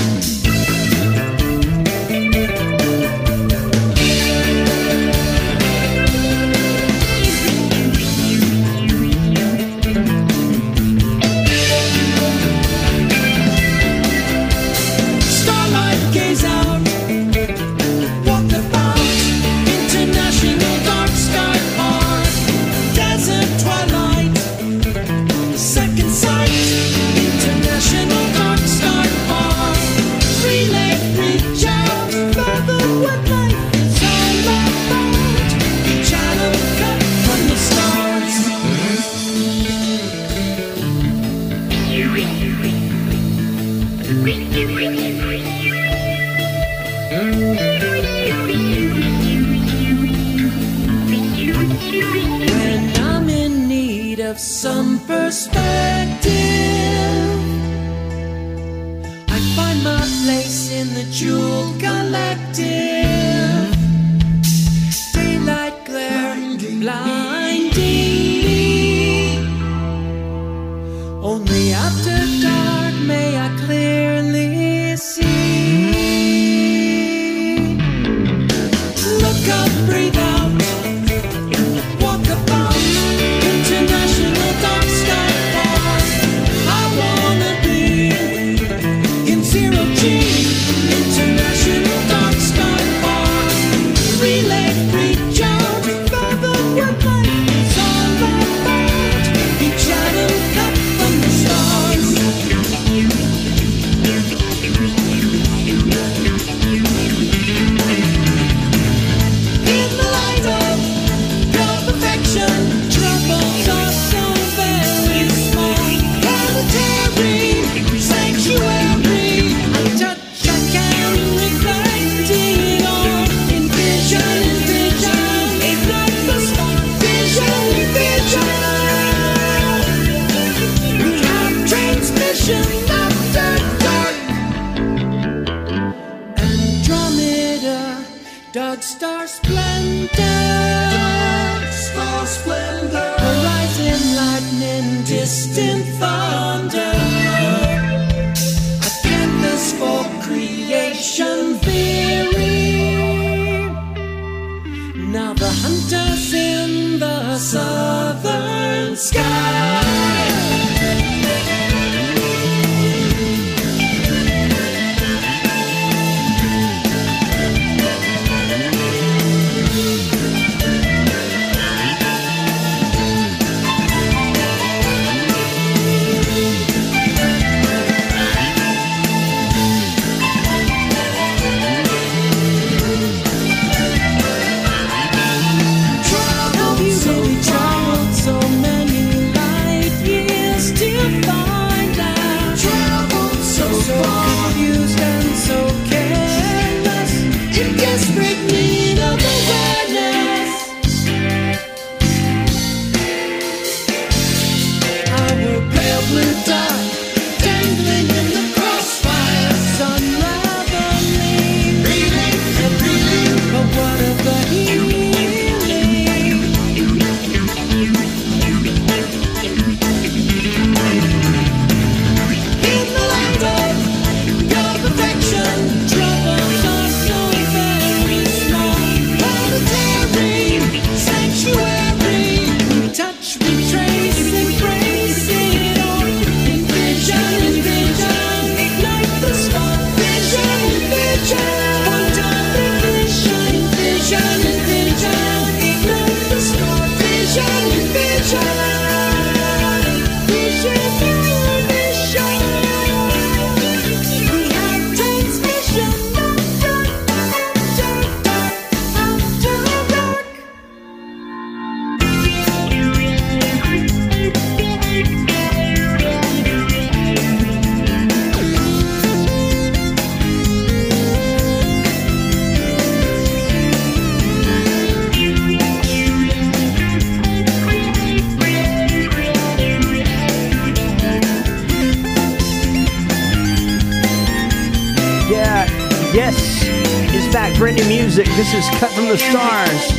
is Cut from the Stars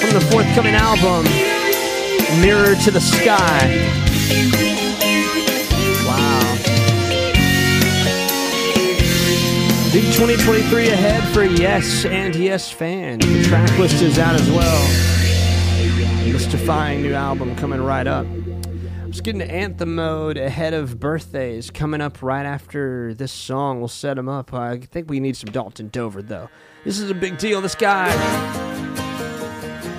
from the forthcoming album, Mirror to the Sky. Big 2023 ahead for Yes and Yes fans. The track list is out as well. Mystifying new album coming right up. I'm just getting to anthem mode ahead of birthdays coming up right after this song. We'll set them up. I think we need some Dalton Dover though. This is a big deal. This guy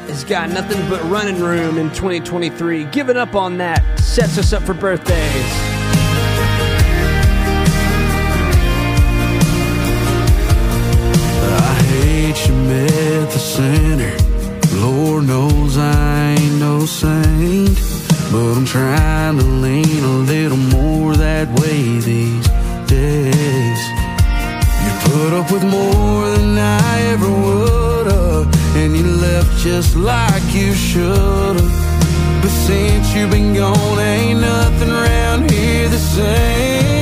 has got nothing but running room in 2023. Giving up on that sets us up for birthdays. I hate you met the center. Lord knows I ain't no saint, but I'm trying to lean a little more that way these days. You put up with more I ever would've, and you left just like you should've. But since you've been gone, ain't nothing around here the same.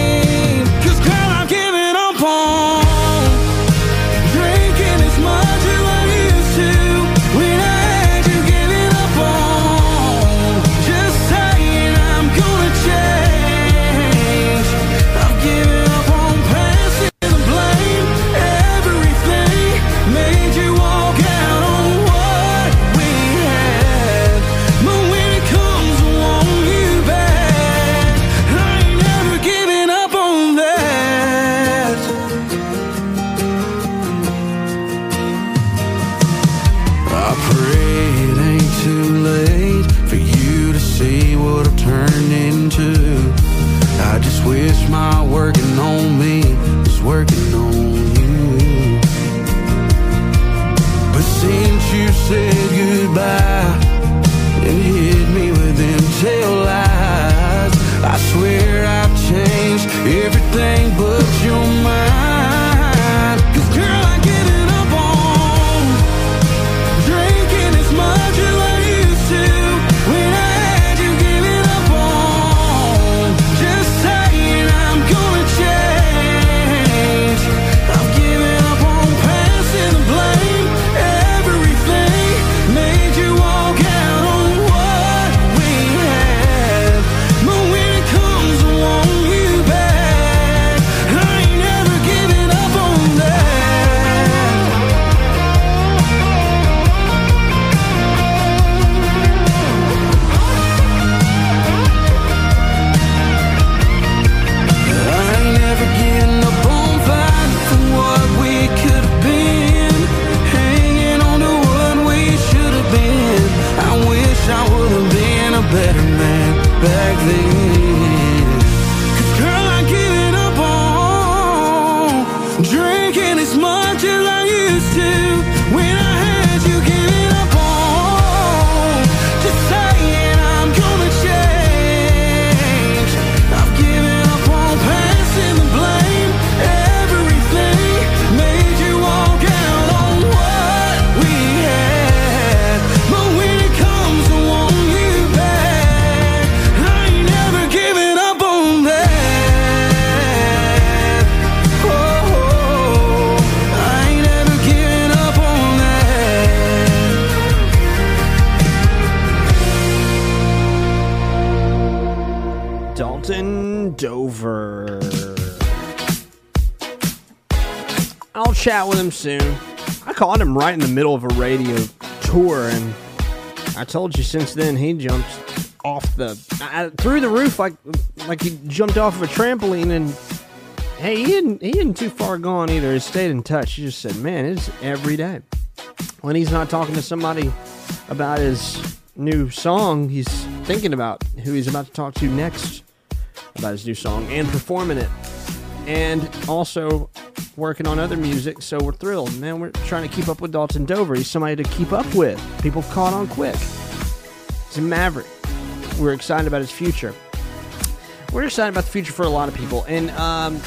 Soon. I caught him right in the middle of a radio tour, and I told you since then he jumped off the uh, through the roof like like he jumped off of a trampoline. And hey, he isn't he isn't too far gone either. He stayed in touch. He just said, "Man, it's every day." When he's not talking to somebody about his new song, he's thinking about who he's about to talk to next about his new song and performing it, and also working on other music. So we're thrilled, man. We're trying to keep up with Dalton Dover. He's somebody to keep up with. People caught on quick. He's a maverick. We're excited about his future. We're excited about the future for a lot of people, and um,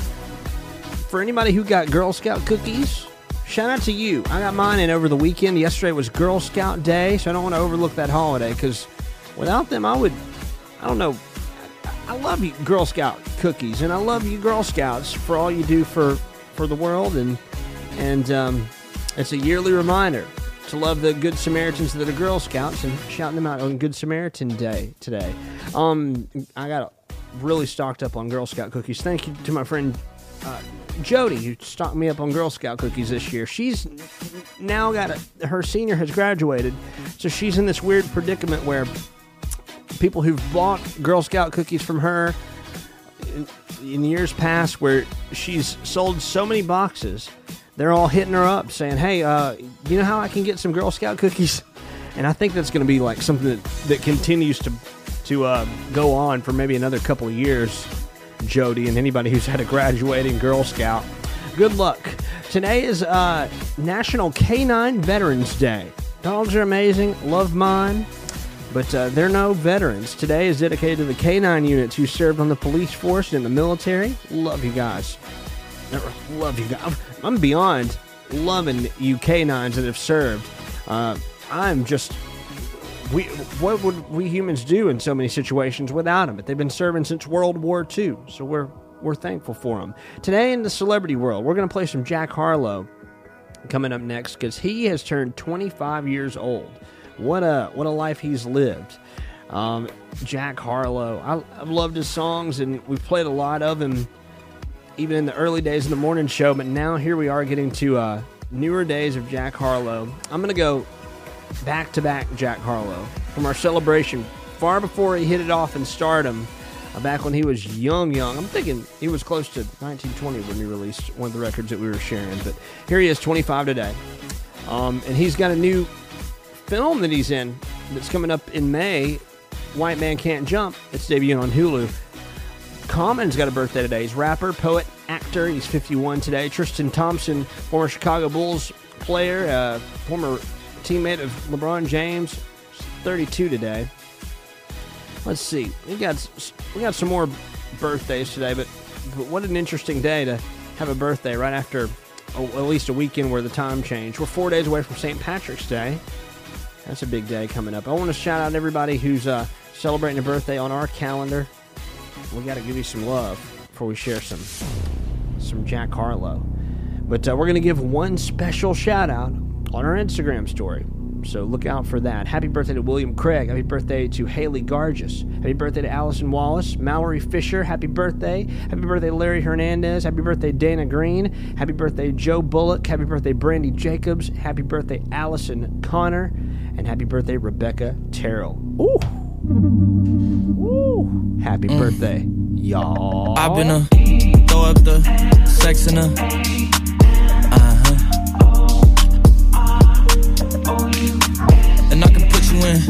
for anybody who got Girl Scout cookies. Shout out to you. I got mine in over the weekend. Yesterday was Girl Scout Day, so I don't want to overlook that holiday because without them, I would, I don't know, I love you, Girl Scout cookies, and I love you, Girl Scouts, for all you do for for the world, and and um, it's a yearly reminder to love the Good Samaritans that are Girl Scouts and shouting them out on Good Samaritan Day today. Um, I got really stocked up on Girl Scout cookies. Thank you to my friend uh, Jody who stocked me up on Girl Scout cookies this year. She's now got a, her senior has graduated, so she's in this weird predicament where people who've bought Girl Scout cookies from her in, in years past, where she's sold so many boxes, they're all hitting her up saying, "Hey, uh, you know how I can get some Girl Scout cookies?" (laughs) And I think that's going to be like something that, that continues to to uh, go on for maybe another couple of years. Jody and anybody who's had a graduating Girl Scout, good luck. Today is uh, National Canine Veterans Day. Dogs are amazing, love mine, but uh, they're no veterans. Today is dedicated to the canine units who served on the police force and in the military. Love you guys. Love you guys. I'm beyond loving you canines that have served. Uh, I'm just we what would we humans do in so many situations without them? But they've been serving since World War II, so we're we're thankful for them. Today in the celebrity world, we're going to play some Jack Harlow coming up next because he has turned 25 years old. What a what a life he's lived. Um, Jack Harlow, I, I've loved his songs, and we've played a lot of him even in the early days of the morning show. But now here we are getting to uh, newer days of Jack Harlow. I'm to go back to back Jack Harlow from our celebration far before he hit it off in stardom. Uh, back when he was young, young. I'm thinking he was close to 1920 when he released one of the records that we were sharing. But here he is, 25 today. Um, and he's got a new film that he's in that's coming up in May White Man Can't Jump. It's debuting on Hulu. Common's got a birthday today. He's rapper, poet, actor. He's 51 today. Tristan Thompson, former Chicago Bulls player, uh, former teammate of LeBron James, 32 today. Let's see. We got we got some more birthdays today, but, but what an interesting day to have a birthday right after oh, at least a weekend where the time changed. We're four days away from St. Patrick's Day. That's a big day coming up. I want to shout out everybody who's uh, celebrating a birthday on our calendar. We got to give you some love before we share some some Jack Harlow. But uh, we're going to give one special shout out on our Instagram story. So look out for that. Happy birthday to William Craig. Happy birthday to Haley Gargis. Happy birthday to Allison Wallace. Mallory Fisher. Happy birthday. Happy birthday Larry Hernandez. Happy birthday Dana Green. Happy birthday Joe Bullock. Happy birthday Brandy Jacobs. Happy birthday Allison Connor. And happy birthday Rebecca Terrell. Ooh. Ooh. Happy birthday, y'all. I've been a throw up the sex in a uh huh. And I can put you in.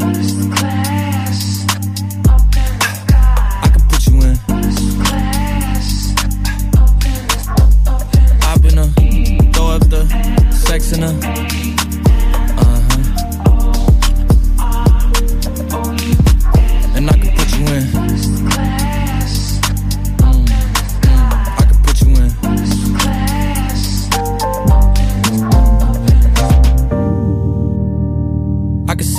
I can put you in. I've been a throw up the sex in a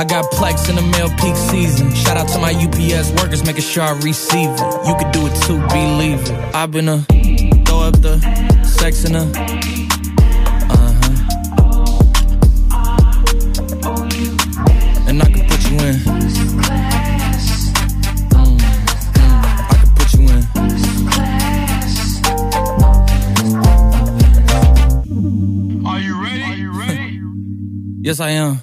I got plex in the mail peak season. Shout out to my UPS workers, making sure I receive it. You could do it too, believe it. I've been a throw up the sex in a. Uh huh. And I can put you in. Mm, mm, I can put you in. Are you ready? Are you ready? Yes, I am.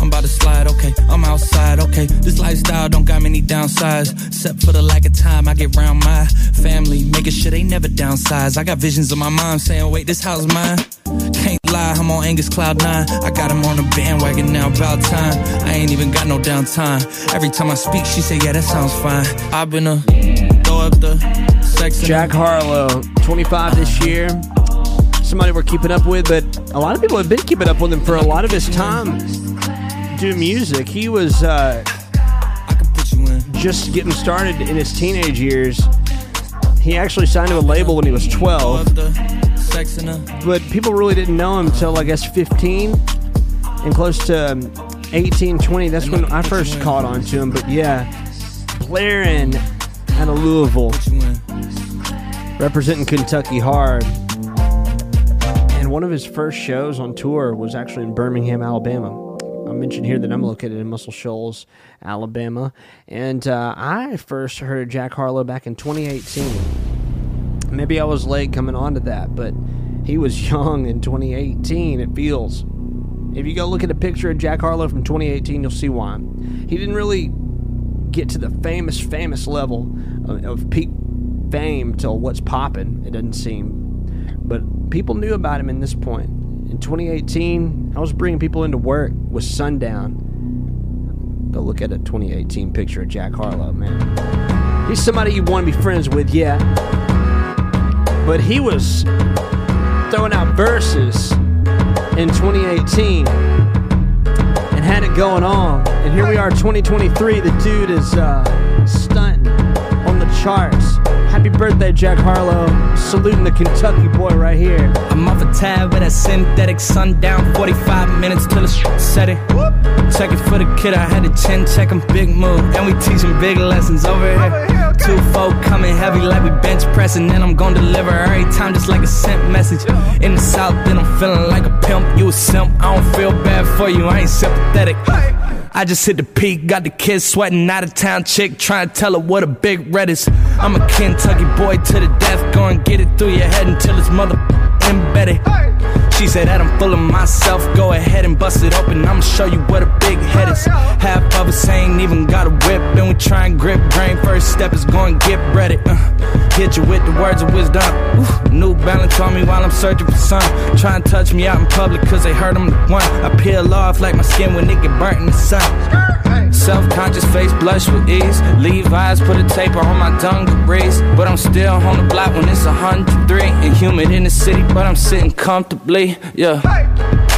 I'm about to slide, okay. I'm outside, okay. This lifestyle don't got many downsides. Except for the lack of time I get around my family. Making sure they never downsize. I got visions of my mom saying, wait, this house mine. Can't lie, I'm on Angus Cloud 9. I got him on the bandwagon now, about time. I ain't even got no downtime. Every time I speak, she say, yeah, that sounds fine. I've been a throw up the sex. Jack Harlow, 25 this year. Somebody we're keeping up with, but a lot of people have been keeping up with him for a lot of his time doing music. He was uh, just getting started in his teenage years. He actually signed to a label when he was 12, but people really didn't know him until I guess 15 and close to um, 18, 20. That's when I first caught on to him. But yeah, blaring out of Louisville, representing Kentucky hard. And one of his first shows on tour was actually in Birmingham, Alabama. I mentioned here that I'm located in Muscle Shoals, Alabama. And uh, I first heard Jack Harlow back in 2018. Maybe I was late coming on to that, but he was (laughs) young in 2018, it feels. If you go look at a picture of Jack Harlow from 2018, you'll see why. He didn't really get to the famous, famous level of, of peak fame till what's popping, it doesn't seem. But people knew about him in this point. In 2018, I was bringing people into work with Sundown. Go look at a 2018 picture of Jack Harlow, man. He's somebody you want to be friends with, yeah. But he was throwing out verses in 2018 and had it going on. And here we are, 2023. The dude is uh, stunting charts. Happy birthday, Jack Harlow. Saluting the Kentucky boy right here. I'm off a tab with a synthetic sundown. 45 minutes till it's set it. Check it for the kid. I had to chin check him. Big move. And we teaching big lessons over here. Two folk coming heavy like we bench pressing. And I'm gonna deliver every time just like a sent message. In the south, then I'm feeling like a pimp. You a simp. I don't feel bad for you. I ain't sympathetic. I just hit the peak, got the kids sweating out of town chick, trying to tell her what a big red is. I'm a Kentucky boy to the death, go get it through your head until it's mother embedded. She said that I'm full of myself, go ahead and bust it open, I'ma show you what a big head is. Half of us ain't even got a whip, and we try and grip brain. First step is going get ready. Uh, hit you with the words of wisdom. Ooh, New Balance on me while I'm searching for sun. Try and touch me out in public, cause they heard I'm the one. I peel off like my skin when it get burnt in the sun. Self-conscious face blush with ease Levi's put a taper on my dungarees But I'm still on the block when it's 103 And humid in the city but I'm sitting comfortably Yeah.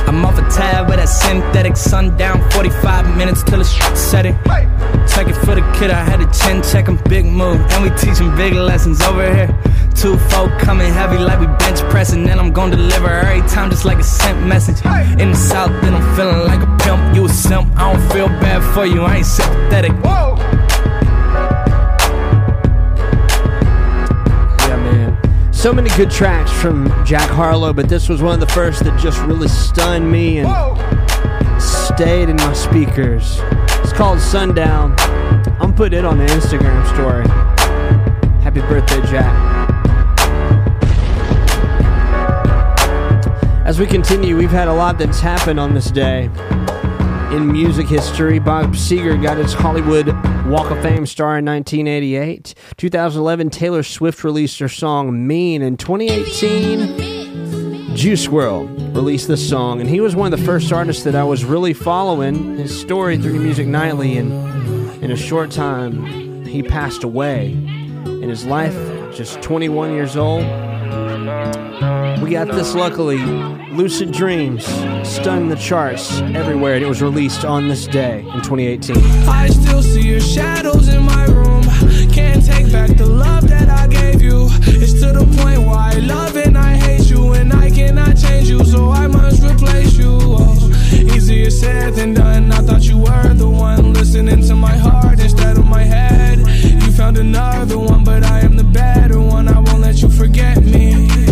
I'm off a tab with that synthetic sundown 45 minutes till it's set it Check it for the kid I had a chin check him big move. And we teach teaching big lessons over here. Two folk coming heavy like we bench pressing And I'm gonna deliver every time just like a sent message. In the south then I'm feeling like a pimp. You a simp, I don't feel bad for you, I ain't sympathetic. Yeah, So many good tracks from Jack Harlow, but this was one of the first that just really stunned me and stayed in my speakers. It's called Sundown. I'm putting it on the Instagram story. Happy birthday, Jack. As we continue, we've had a lot that's happened on this day. In music history, Bob Seger got his Hollywood Walk of Fame star in 1988. 2011, Taylor Swift released her song Mean. In 2018, Juice WRLD released the song, and he was one of the first artists that I was really following his story through Music Nightly. And in a short time, he passed away. In his life, just 21 years old. We got this luckily. Lucid Dreams stunned the charts everywhere, and it was released on this day in 2018. I still see your shadows in my room. Can't take back the love that I gave you. It's to the point where I love and I hate you, and I cannot change you, so I must replace you. Oh, easier said than done. I thought you were the one listening to my heart instead of my head. You found another one, but I am the better one. I won't let you forget me.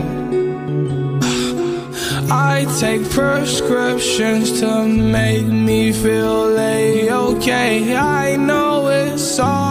I take prescriptions to make me feel a okay. I know it's all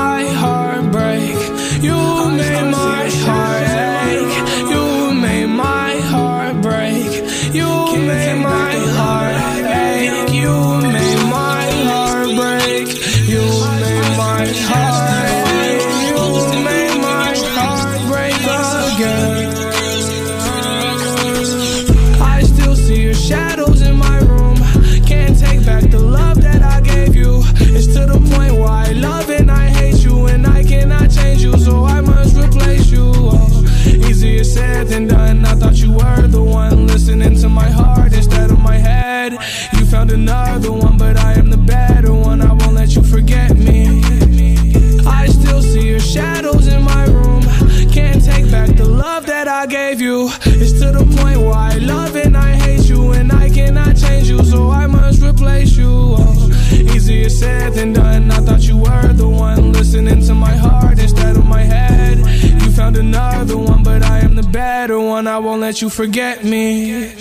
said than done. I thought you were the one listening to my heart instead of my head. You found another one, but I am the better one. I won't let you forget me.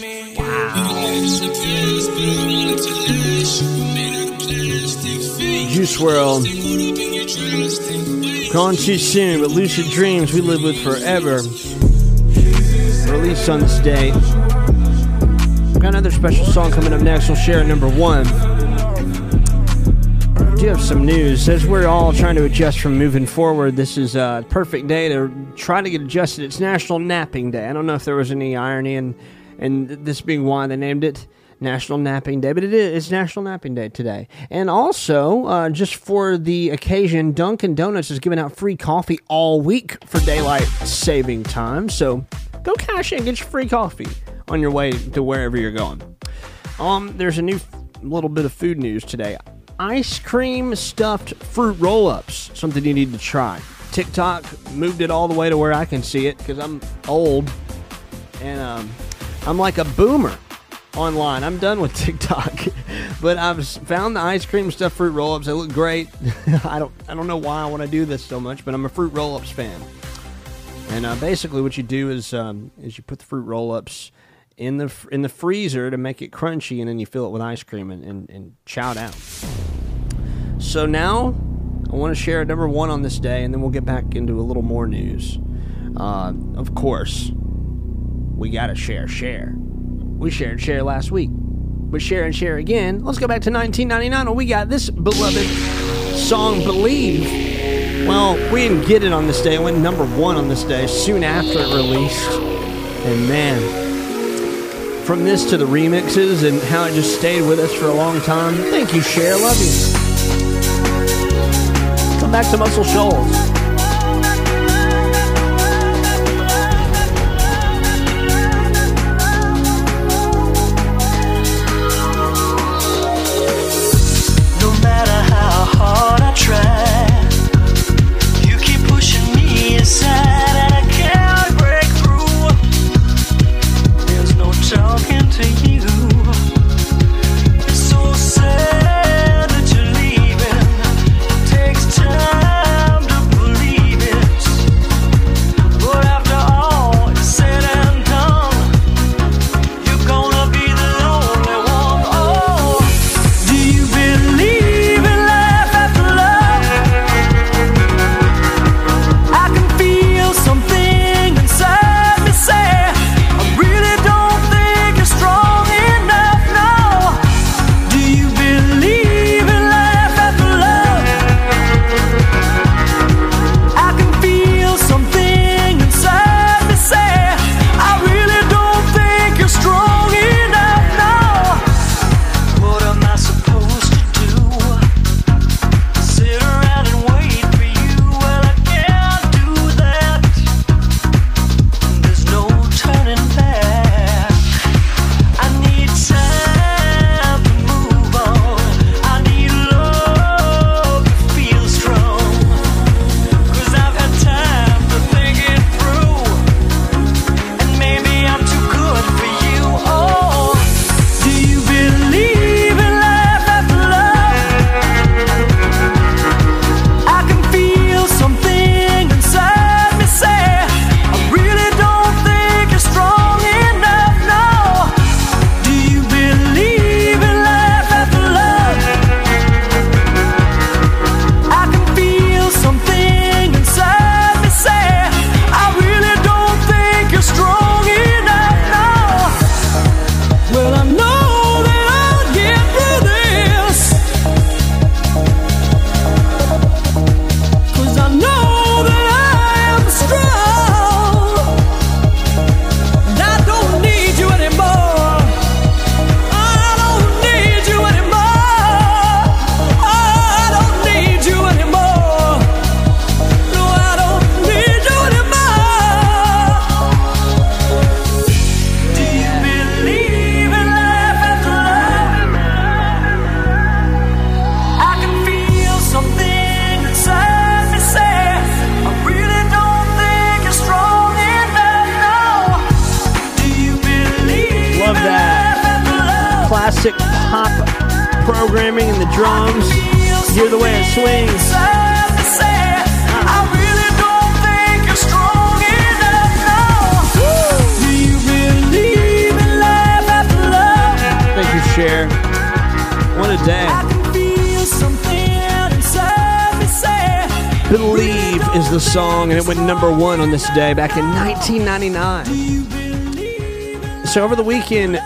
Juice WRLD. Gone too soon, but Lucid Dreams we live with forever. Released on this day. Got another special song coming up next. We'll share number one. Do have some news. As we're all trying to adjust from moving forward, this is a perfect day to try to get adjusted. It's National Napping Day. I don't know if there was any irony in, in this being why they named it National Napping Day, but it is National Napping Day today. And also, uh, just for the occasion, Dunkin' Donuts is giving out free coffee all week for daylight saving time. So go cash in, get your free coffee on your way to wherever you're going. Um, there's a new little bit of food news today. Ice cream stuffed fruit roll-ups, something you need to try. TikTok moved it all the way to where I can see it because I'm old and um, I'm like a boomer online. I'm done with (laughs) TikTok, but I've found the ice cream stuffed fruit roll-ups. They look great. (laughs) I don't I don't know why I want to do this so much, but I'm a fruit roll-ups fan. And uh, basically, what you do is um, is you put the fruit roll-ups in the in the freezer to make it crunchy, and then you fill it with ice cream and, and, and chow down. So now I want to share number one on this day, and then we'll get back into a little more news. Uh, of course, we got to share, Cher. We shared Cher last week, but share and share again. Let's go back to 1999 when we got this beloved song, Believe. Well, we didn't get it on this day. It went number one on this day soon after it released. And man, from this to the remixes and how it just stayed with us for a long time. Thank you, Cher. Love you. Come back to Muscle Shoals. Day back in 1999. So over the weekend,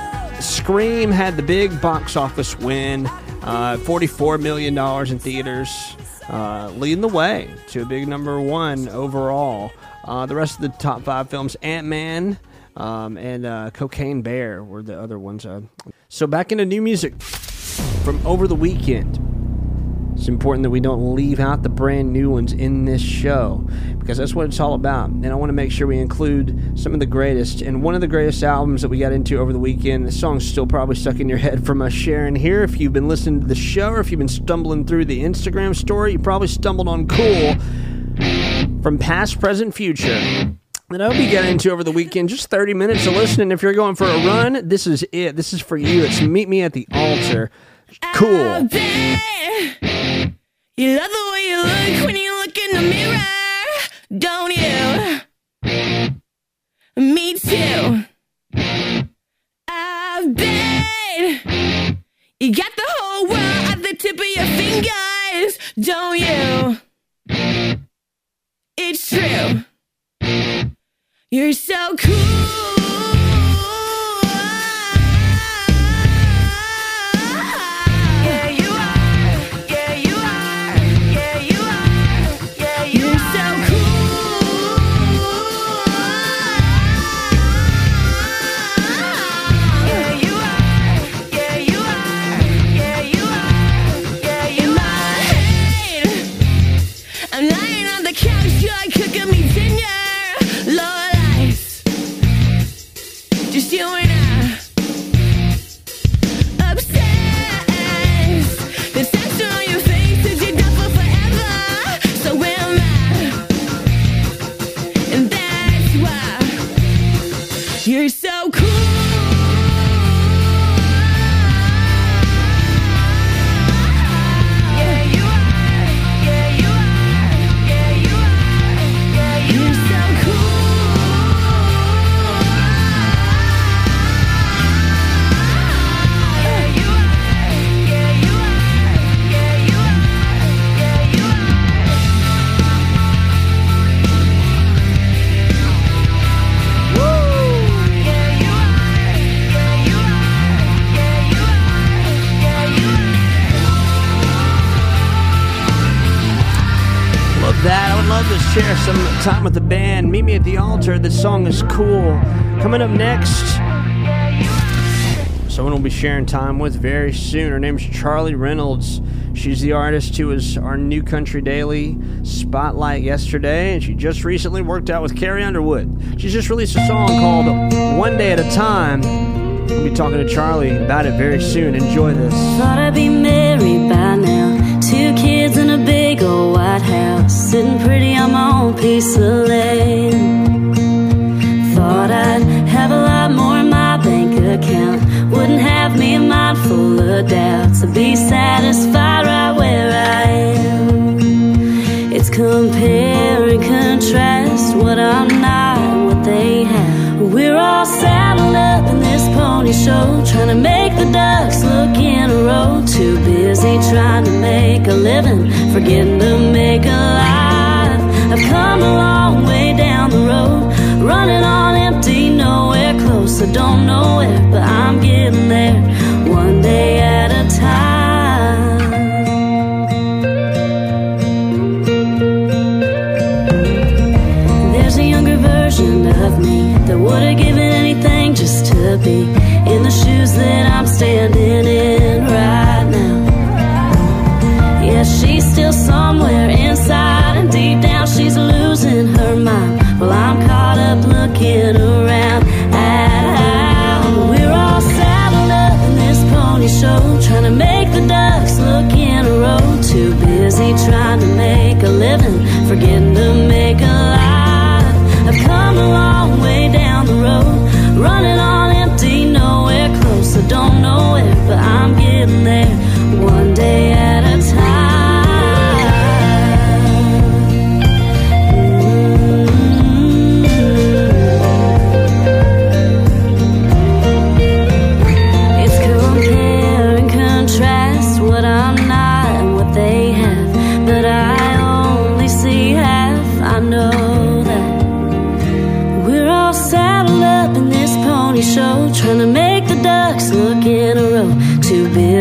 Scream had the big box office win, uh, $44 million in theaters, uh, leading the way to a big number one overall. Uh, the rest of the top five films, Ant Man um, and uh, Cocaine Bear, were the other ones. Uh. So back into new music from over the weekend. It's important that we don't leave out the brand new ones in this show because that's what it's all about. And I want to make sure we include some of the greatest. And one of the greatest albums that we got into over the weekend, the song's still probably stuck in your head from us sharing here. If you've been listening to the show or if you've been stumbling through the Instagram story, you probably stumbled on Cool from Past, Present, Future. That I hope you got into over the weekend. Just 30 minutes of listening. If you're going for a run, this is it. This is for you. It's Meet Me at the Altar. Cool. You love the way you look when you look in the mirror, don't you? Me too. I bet you got the whole world at the tip of your fingers, don't you? It's true. You're so cool. That. I would love to share some time with the band. Meet me at the altar. This song is cool. Coming up next, someone will be sharing time with very soon. Her name's Charlie Reynolds. She's the artist who was our New Country Daily spotlight yesterday, and she just recently worked out with Carrie Underwood. She's just released a song called One Day at a Time. We'll be talking to Charlie about it very soon. Enjoy this. Big old white house. Sitting pretty on my own piece of land. Thought I'd have a lot more in my bank account. Wouldn't have me mind full of doubts. I'd be satisfied right where I am. It's compare and contrast what I'm not what they have. We're all saddled up in this pony show, trying to make the ducks look in a row. Too busy trying to make a living, forgetting to make a life. I've come a long way down the road, running on empty, nowhere close. I don't know where, but I'm getting there, one day at a time. There's a younger version of me that would have be in the shoes that I'm standing in right now. Yeah, she's still somewhere inside, and deep down she's losing her mind. Well, I'm caught up looking around at how we're all saddled up in this pony show, trying to make the ducks look in a row. Too busy trying to make a living, forgetting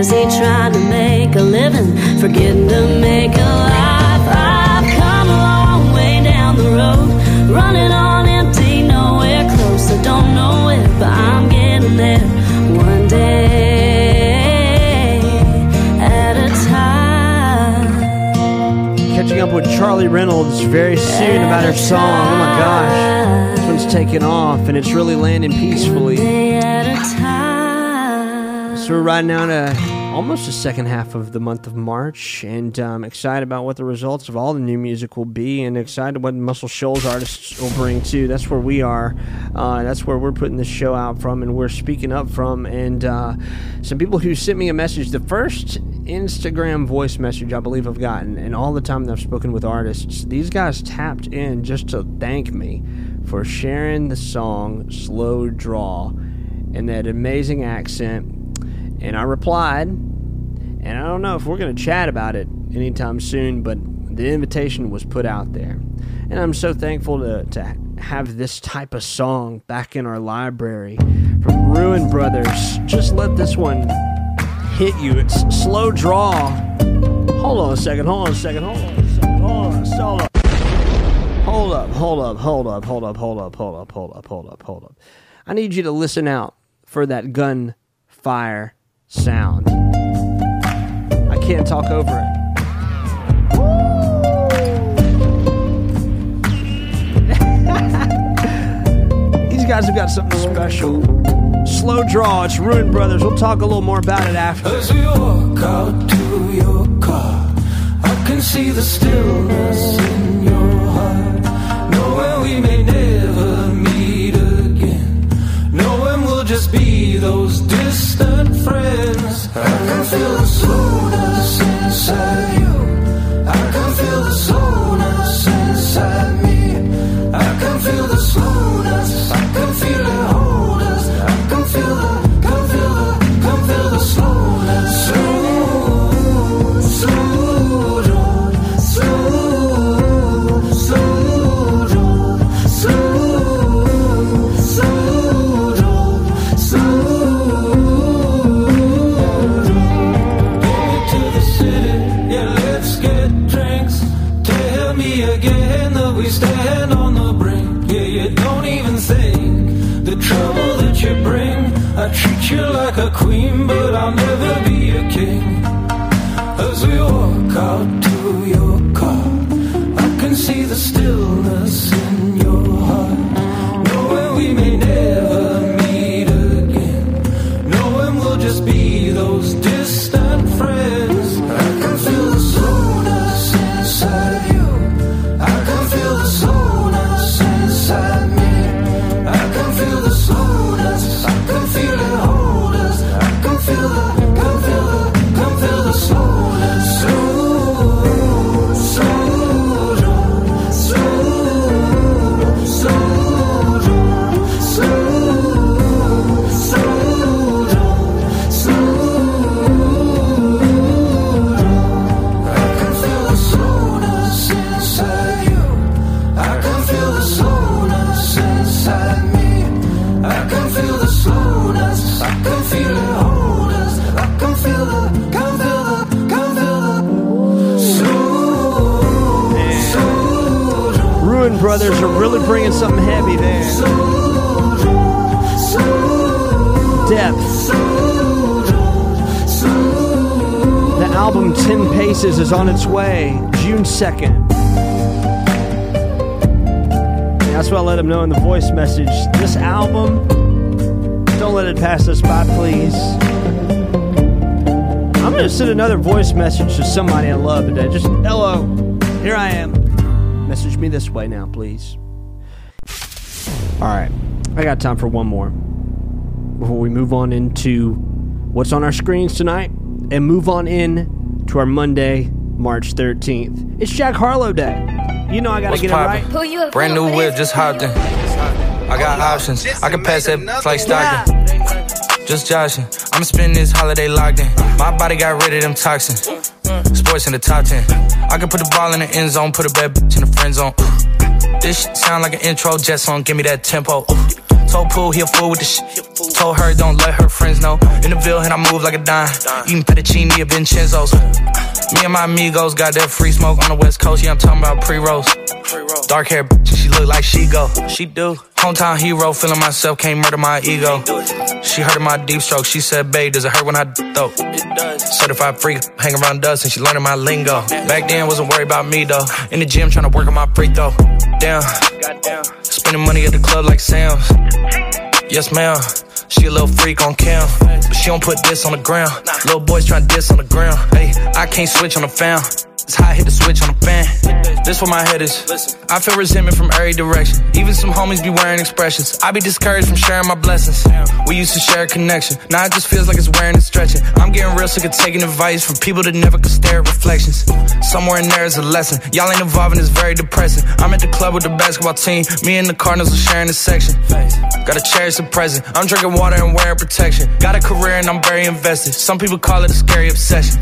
busy trying to make a living, forgetting to make a life. I've come a long way down the road, running on empty, nowhere close. I don't know it, but I'm getting there one day at a time. Catching up with Charlie Reynolds very soon about her song. Oh my gosh. This one's taking off and it's really landing peacefully. A. So we're riding down to almost the second half of the month of March, and um, excited about what the results of all the new music will be, and excited what Muscle Shoals artists will bring too. That's where we are. Uh, that's where we're putting this show out from, and we're speaking up from. And uh, some people who sent me a message, the first Instagram voice message I believe I've gotten, and all the time that I've spoken with artists, these guys tapped in just to thank me for sharing the song "Slow Draw" and that amazing accent. And I replied, and I don't know if we're going to chat about it anytime soon, but the invitation was put out there. And I'm so thankful to, to have this type of song back in our library from Ruin Brothers. Just let this one hit you. It's slow draw. Hold on a second, hold on a second, hold on a second, hold on, hold up. Hold up, hold up, hold up, hold up, hold up, hold up, hold up, hold up, hold up. I need you to listen out for that gun fire sound. I can't talk over it. (laughs) These guys have got something special. Slow draw, it's Ruin Brothers. We'll talk a little more about it after. As walk out to your car, I can see the stillness in your heart. We may never just be those distant friends. I can feel the slowness inside you. You like a queen, but I'll never be a king. As we walk out on its way, June 2nd. That's what I let them know in the voice message. This album, don't let it pass us by, please. I'm going to send another voice message to somebody I love today. Just, hello, here I am. Message me this way now, please. All right, I got time for one more before we move on into what's on our screens tonight and move on in to our Monday, March 13th. It's Jack Harlow Day. You know I got to What's get poppin'? it right. Brand new whip, just hopped in. I got options. I can pass that like Stockton. Just joshing. I'm spending this holiday locked in. My body got rid of them toxins. Sports in the top 10. I can put the ball in the end zone, put a bad bitch in the friend zone. This shit sound like an intro jet song, give me that tempo. Told Pooh he a fool with the shit. Told her don't let her friends know. In the Ville and I move like a dime. Eating fettuccine at Vincenzo's. Me and my amigos got that free smoke on the west coast. Yeah, I'm talking about pre-rolls. Dark hair, bitch, she look like she go. She do. Hometown hero, feeling myself, can't murder my ego. She heard of my deep stroke. She said, babe, does it hurt when I though? It does. Certified freak, hang around dust, and she learning my lingo. Back then, wasn't worried about me though. In the gym, trying to work on my free throw. Damn. Spending money at the club like Sam's. Yes, ma'am. She a little freak on cam, but she don't put this on the ground. Little boys tryna diss on the ground. Hey, I can't switch on the fan. It's how I hit the switch on the fan. This where my head is. I feel resentment from every direction. Even some homies be wearing expressions. I be discouraged from sharing my blessings. We used to share a connection. Now it just feels like it's wearing and stretching. I'm getting real sick of taking advice from people that never could stare at reflections. Somewhere in there is a lesson. Y'all ain't and it's very depressing. I'm at the club with the basketball team. Me and the Cardinals are sharing the section. Gotta cherish the present. I'm drinking water and wearing protection. Got a career and I'm very invested. Some people call it a scary obsession.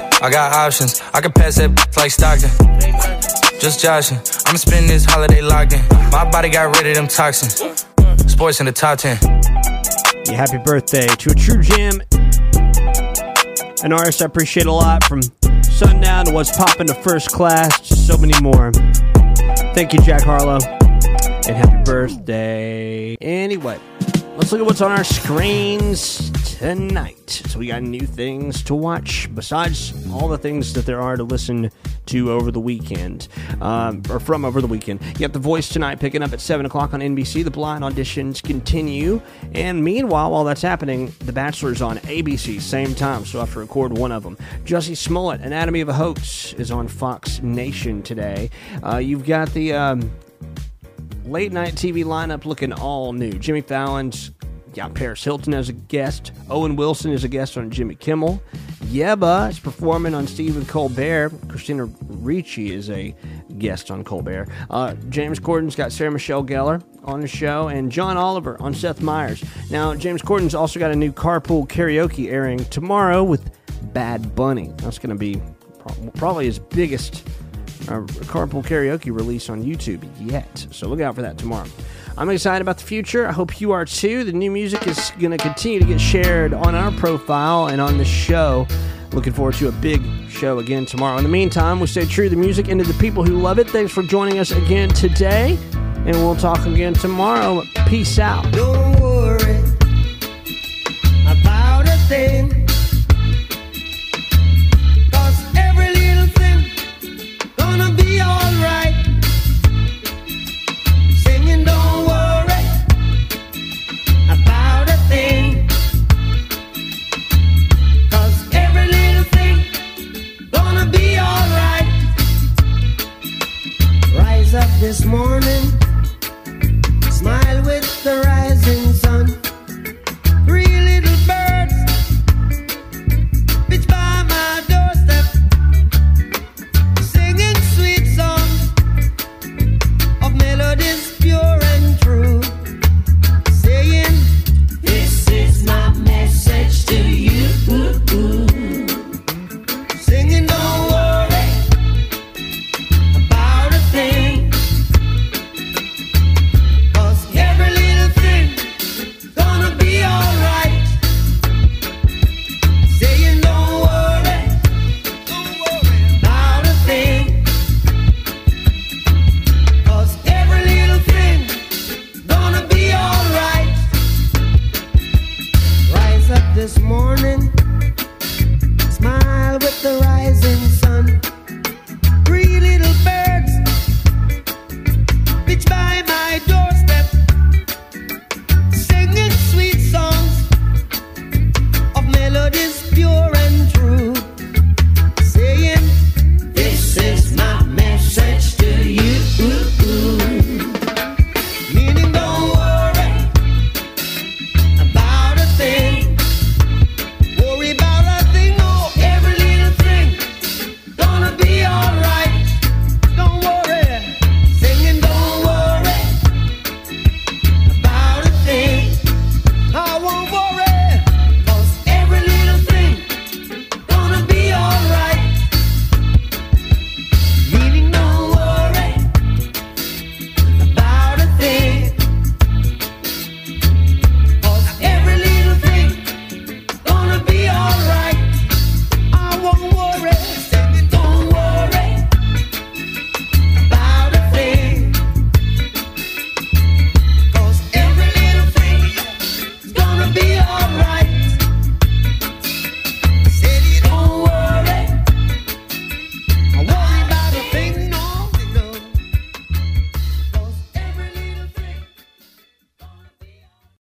I got options. I can pass that like Stockton. Just joshing. I'ma spend this holiday locked in. My body got rid of them toxins. Sports in the top 10. Yeah, happy birthday to a true gem. An artist I appreciate a lot from Sundown to What's Poppin' to First Class, so many more. Thank you, Jack Harlow, and happy birthday. Anyway, let's look at what's on our screens tonight. So we got new things to watch besides all the things that there are to listen to over the weekend, um, or from over the weekend. You have The Voice tonight picking up at 7 o'clock on NBC. The blind auditions continue. And meanwhile, while that's happening, The Bachelor's on ABC, same time, so I have to record one of them. Jussie Smollett, Anatomy of a Hoax, is on Fox Nation today. Uh, you've got the. Um, late night TV lineup looking all new. Jimmy Fallon's got Paris Hilton as a guest. Owen Wilson is a guest on Jimmy Kimmel. YEBBA is performing on Stephen Colbert. Christina Ricci is a guest on Colbert. Uh, James Corden's got Sarah Michelle Gellar on the show, and John Oliver on Seth Meyers. Now, James Corden's also got a new carpool karaoke airing tomorrow with Bad Bunny. That's going to be pro- probably his biggest uh, carpool karaoke release on YouTube yet. So look out for that tomorrow. I'm excited about the future. I hope you are too. The new music is going to continue to get shared on our profile and on the show. Looking forward to a big show again tomorrow. In the meantime, we stay true to the music and to the people who love it. Thanks for joining us again today, and we'll talk again tomorrow. Peace out. This morning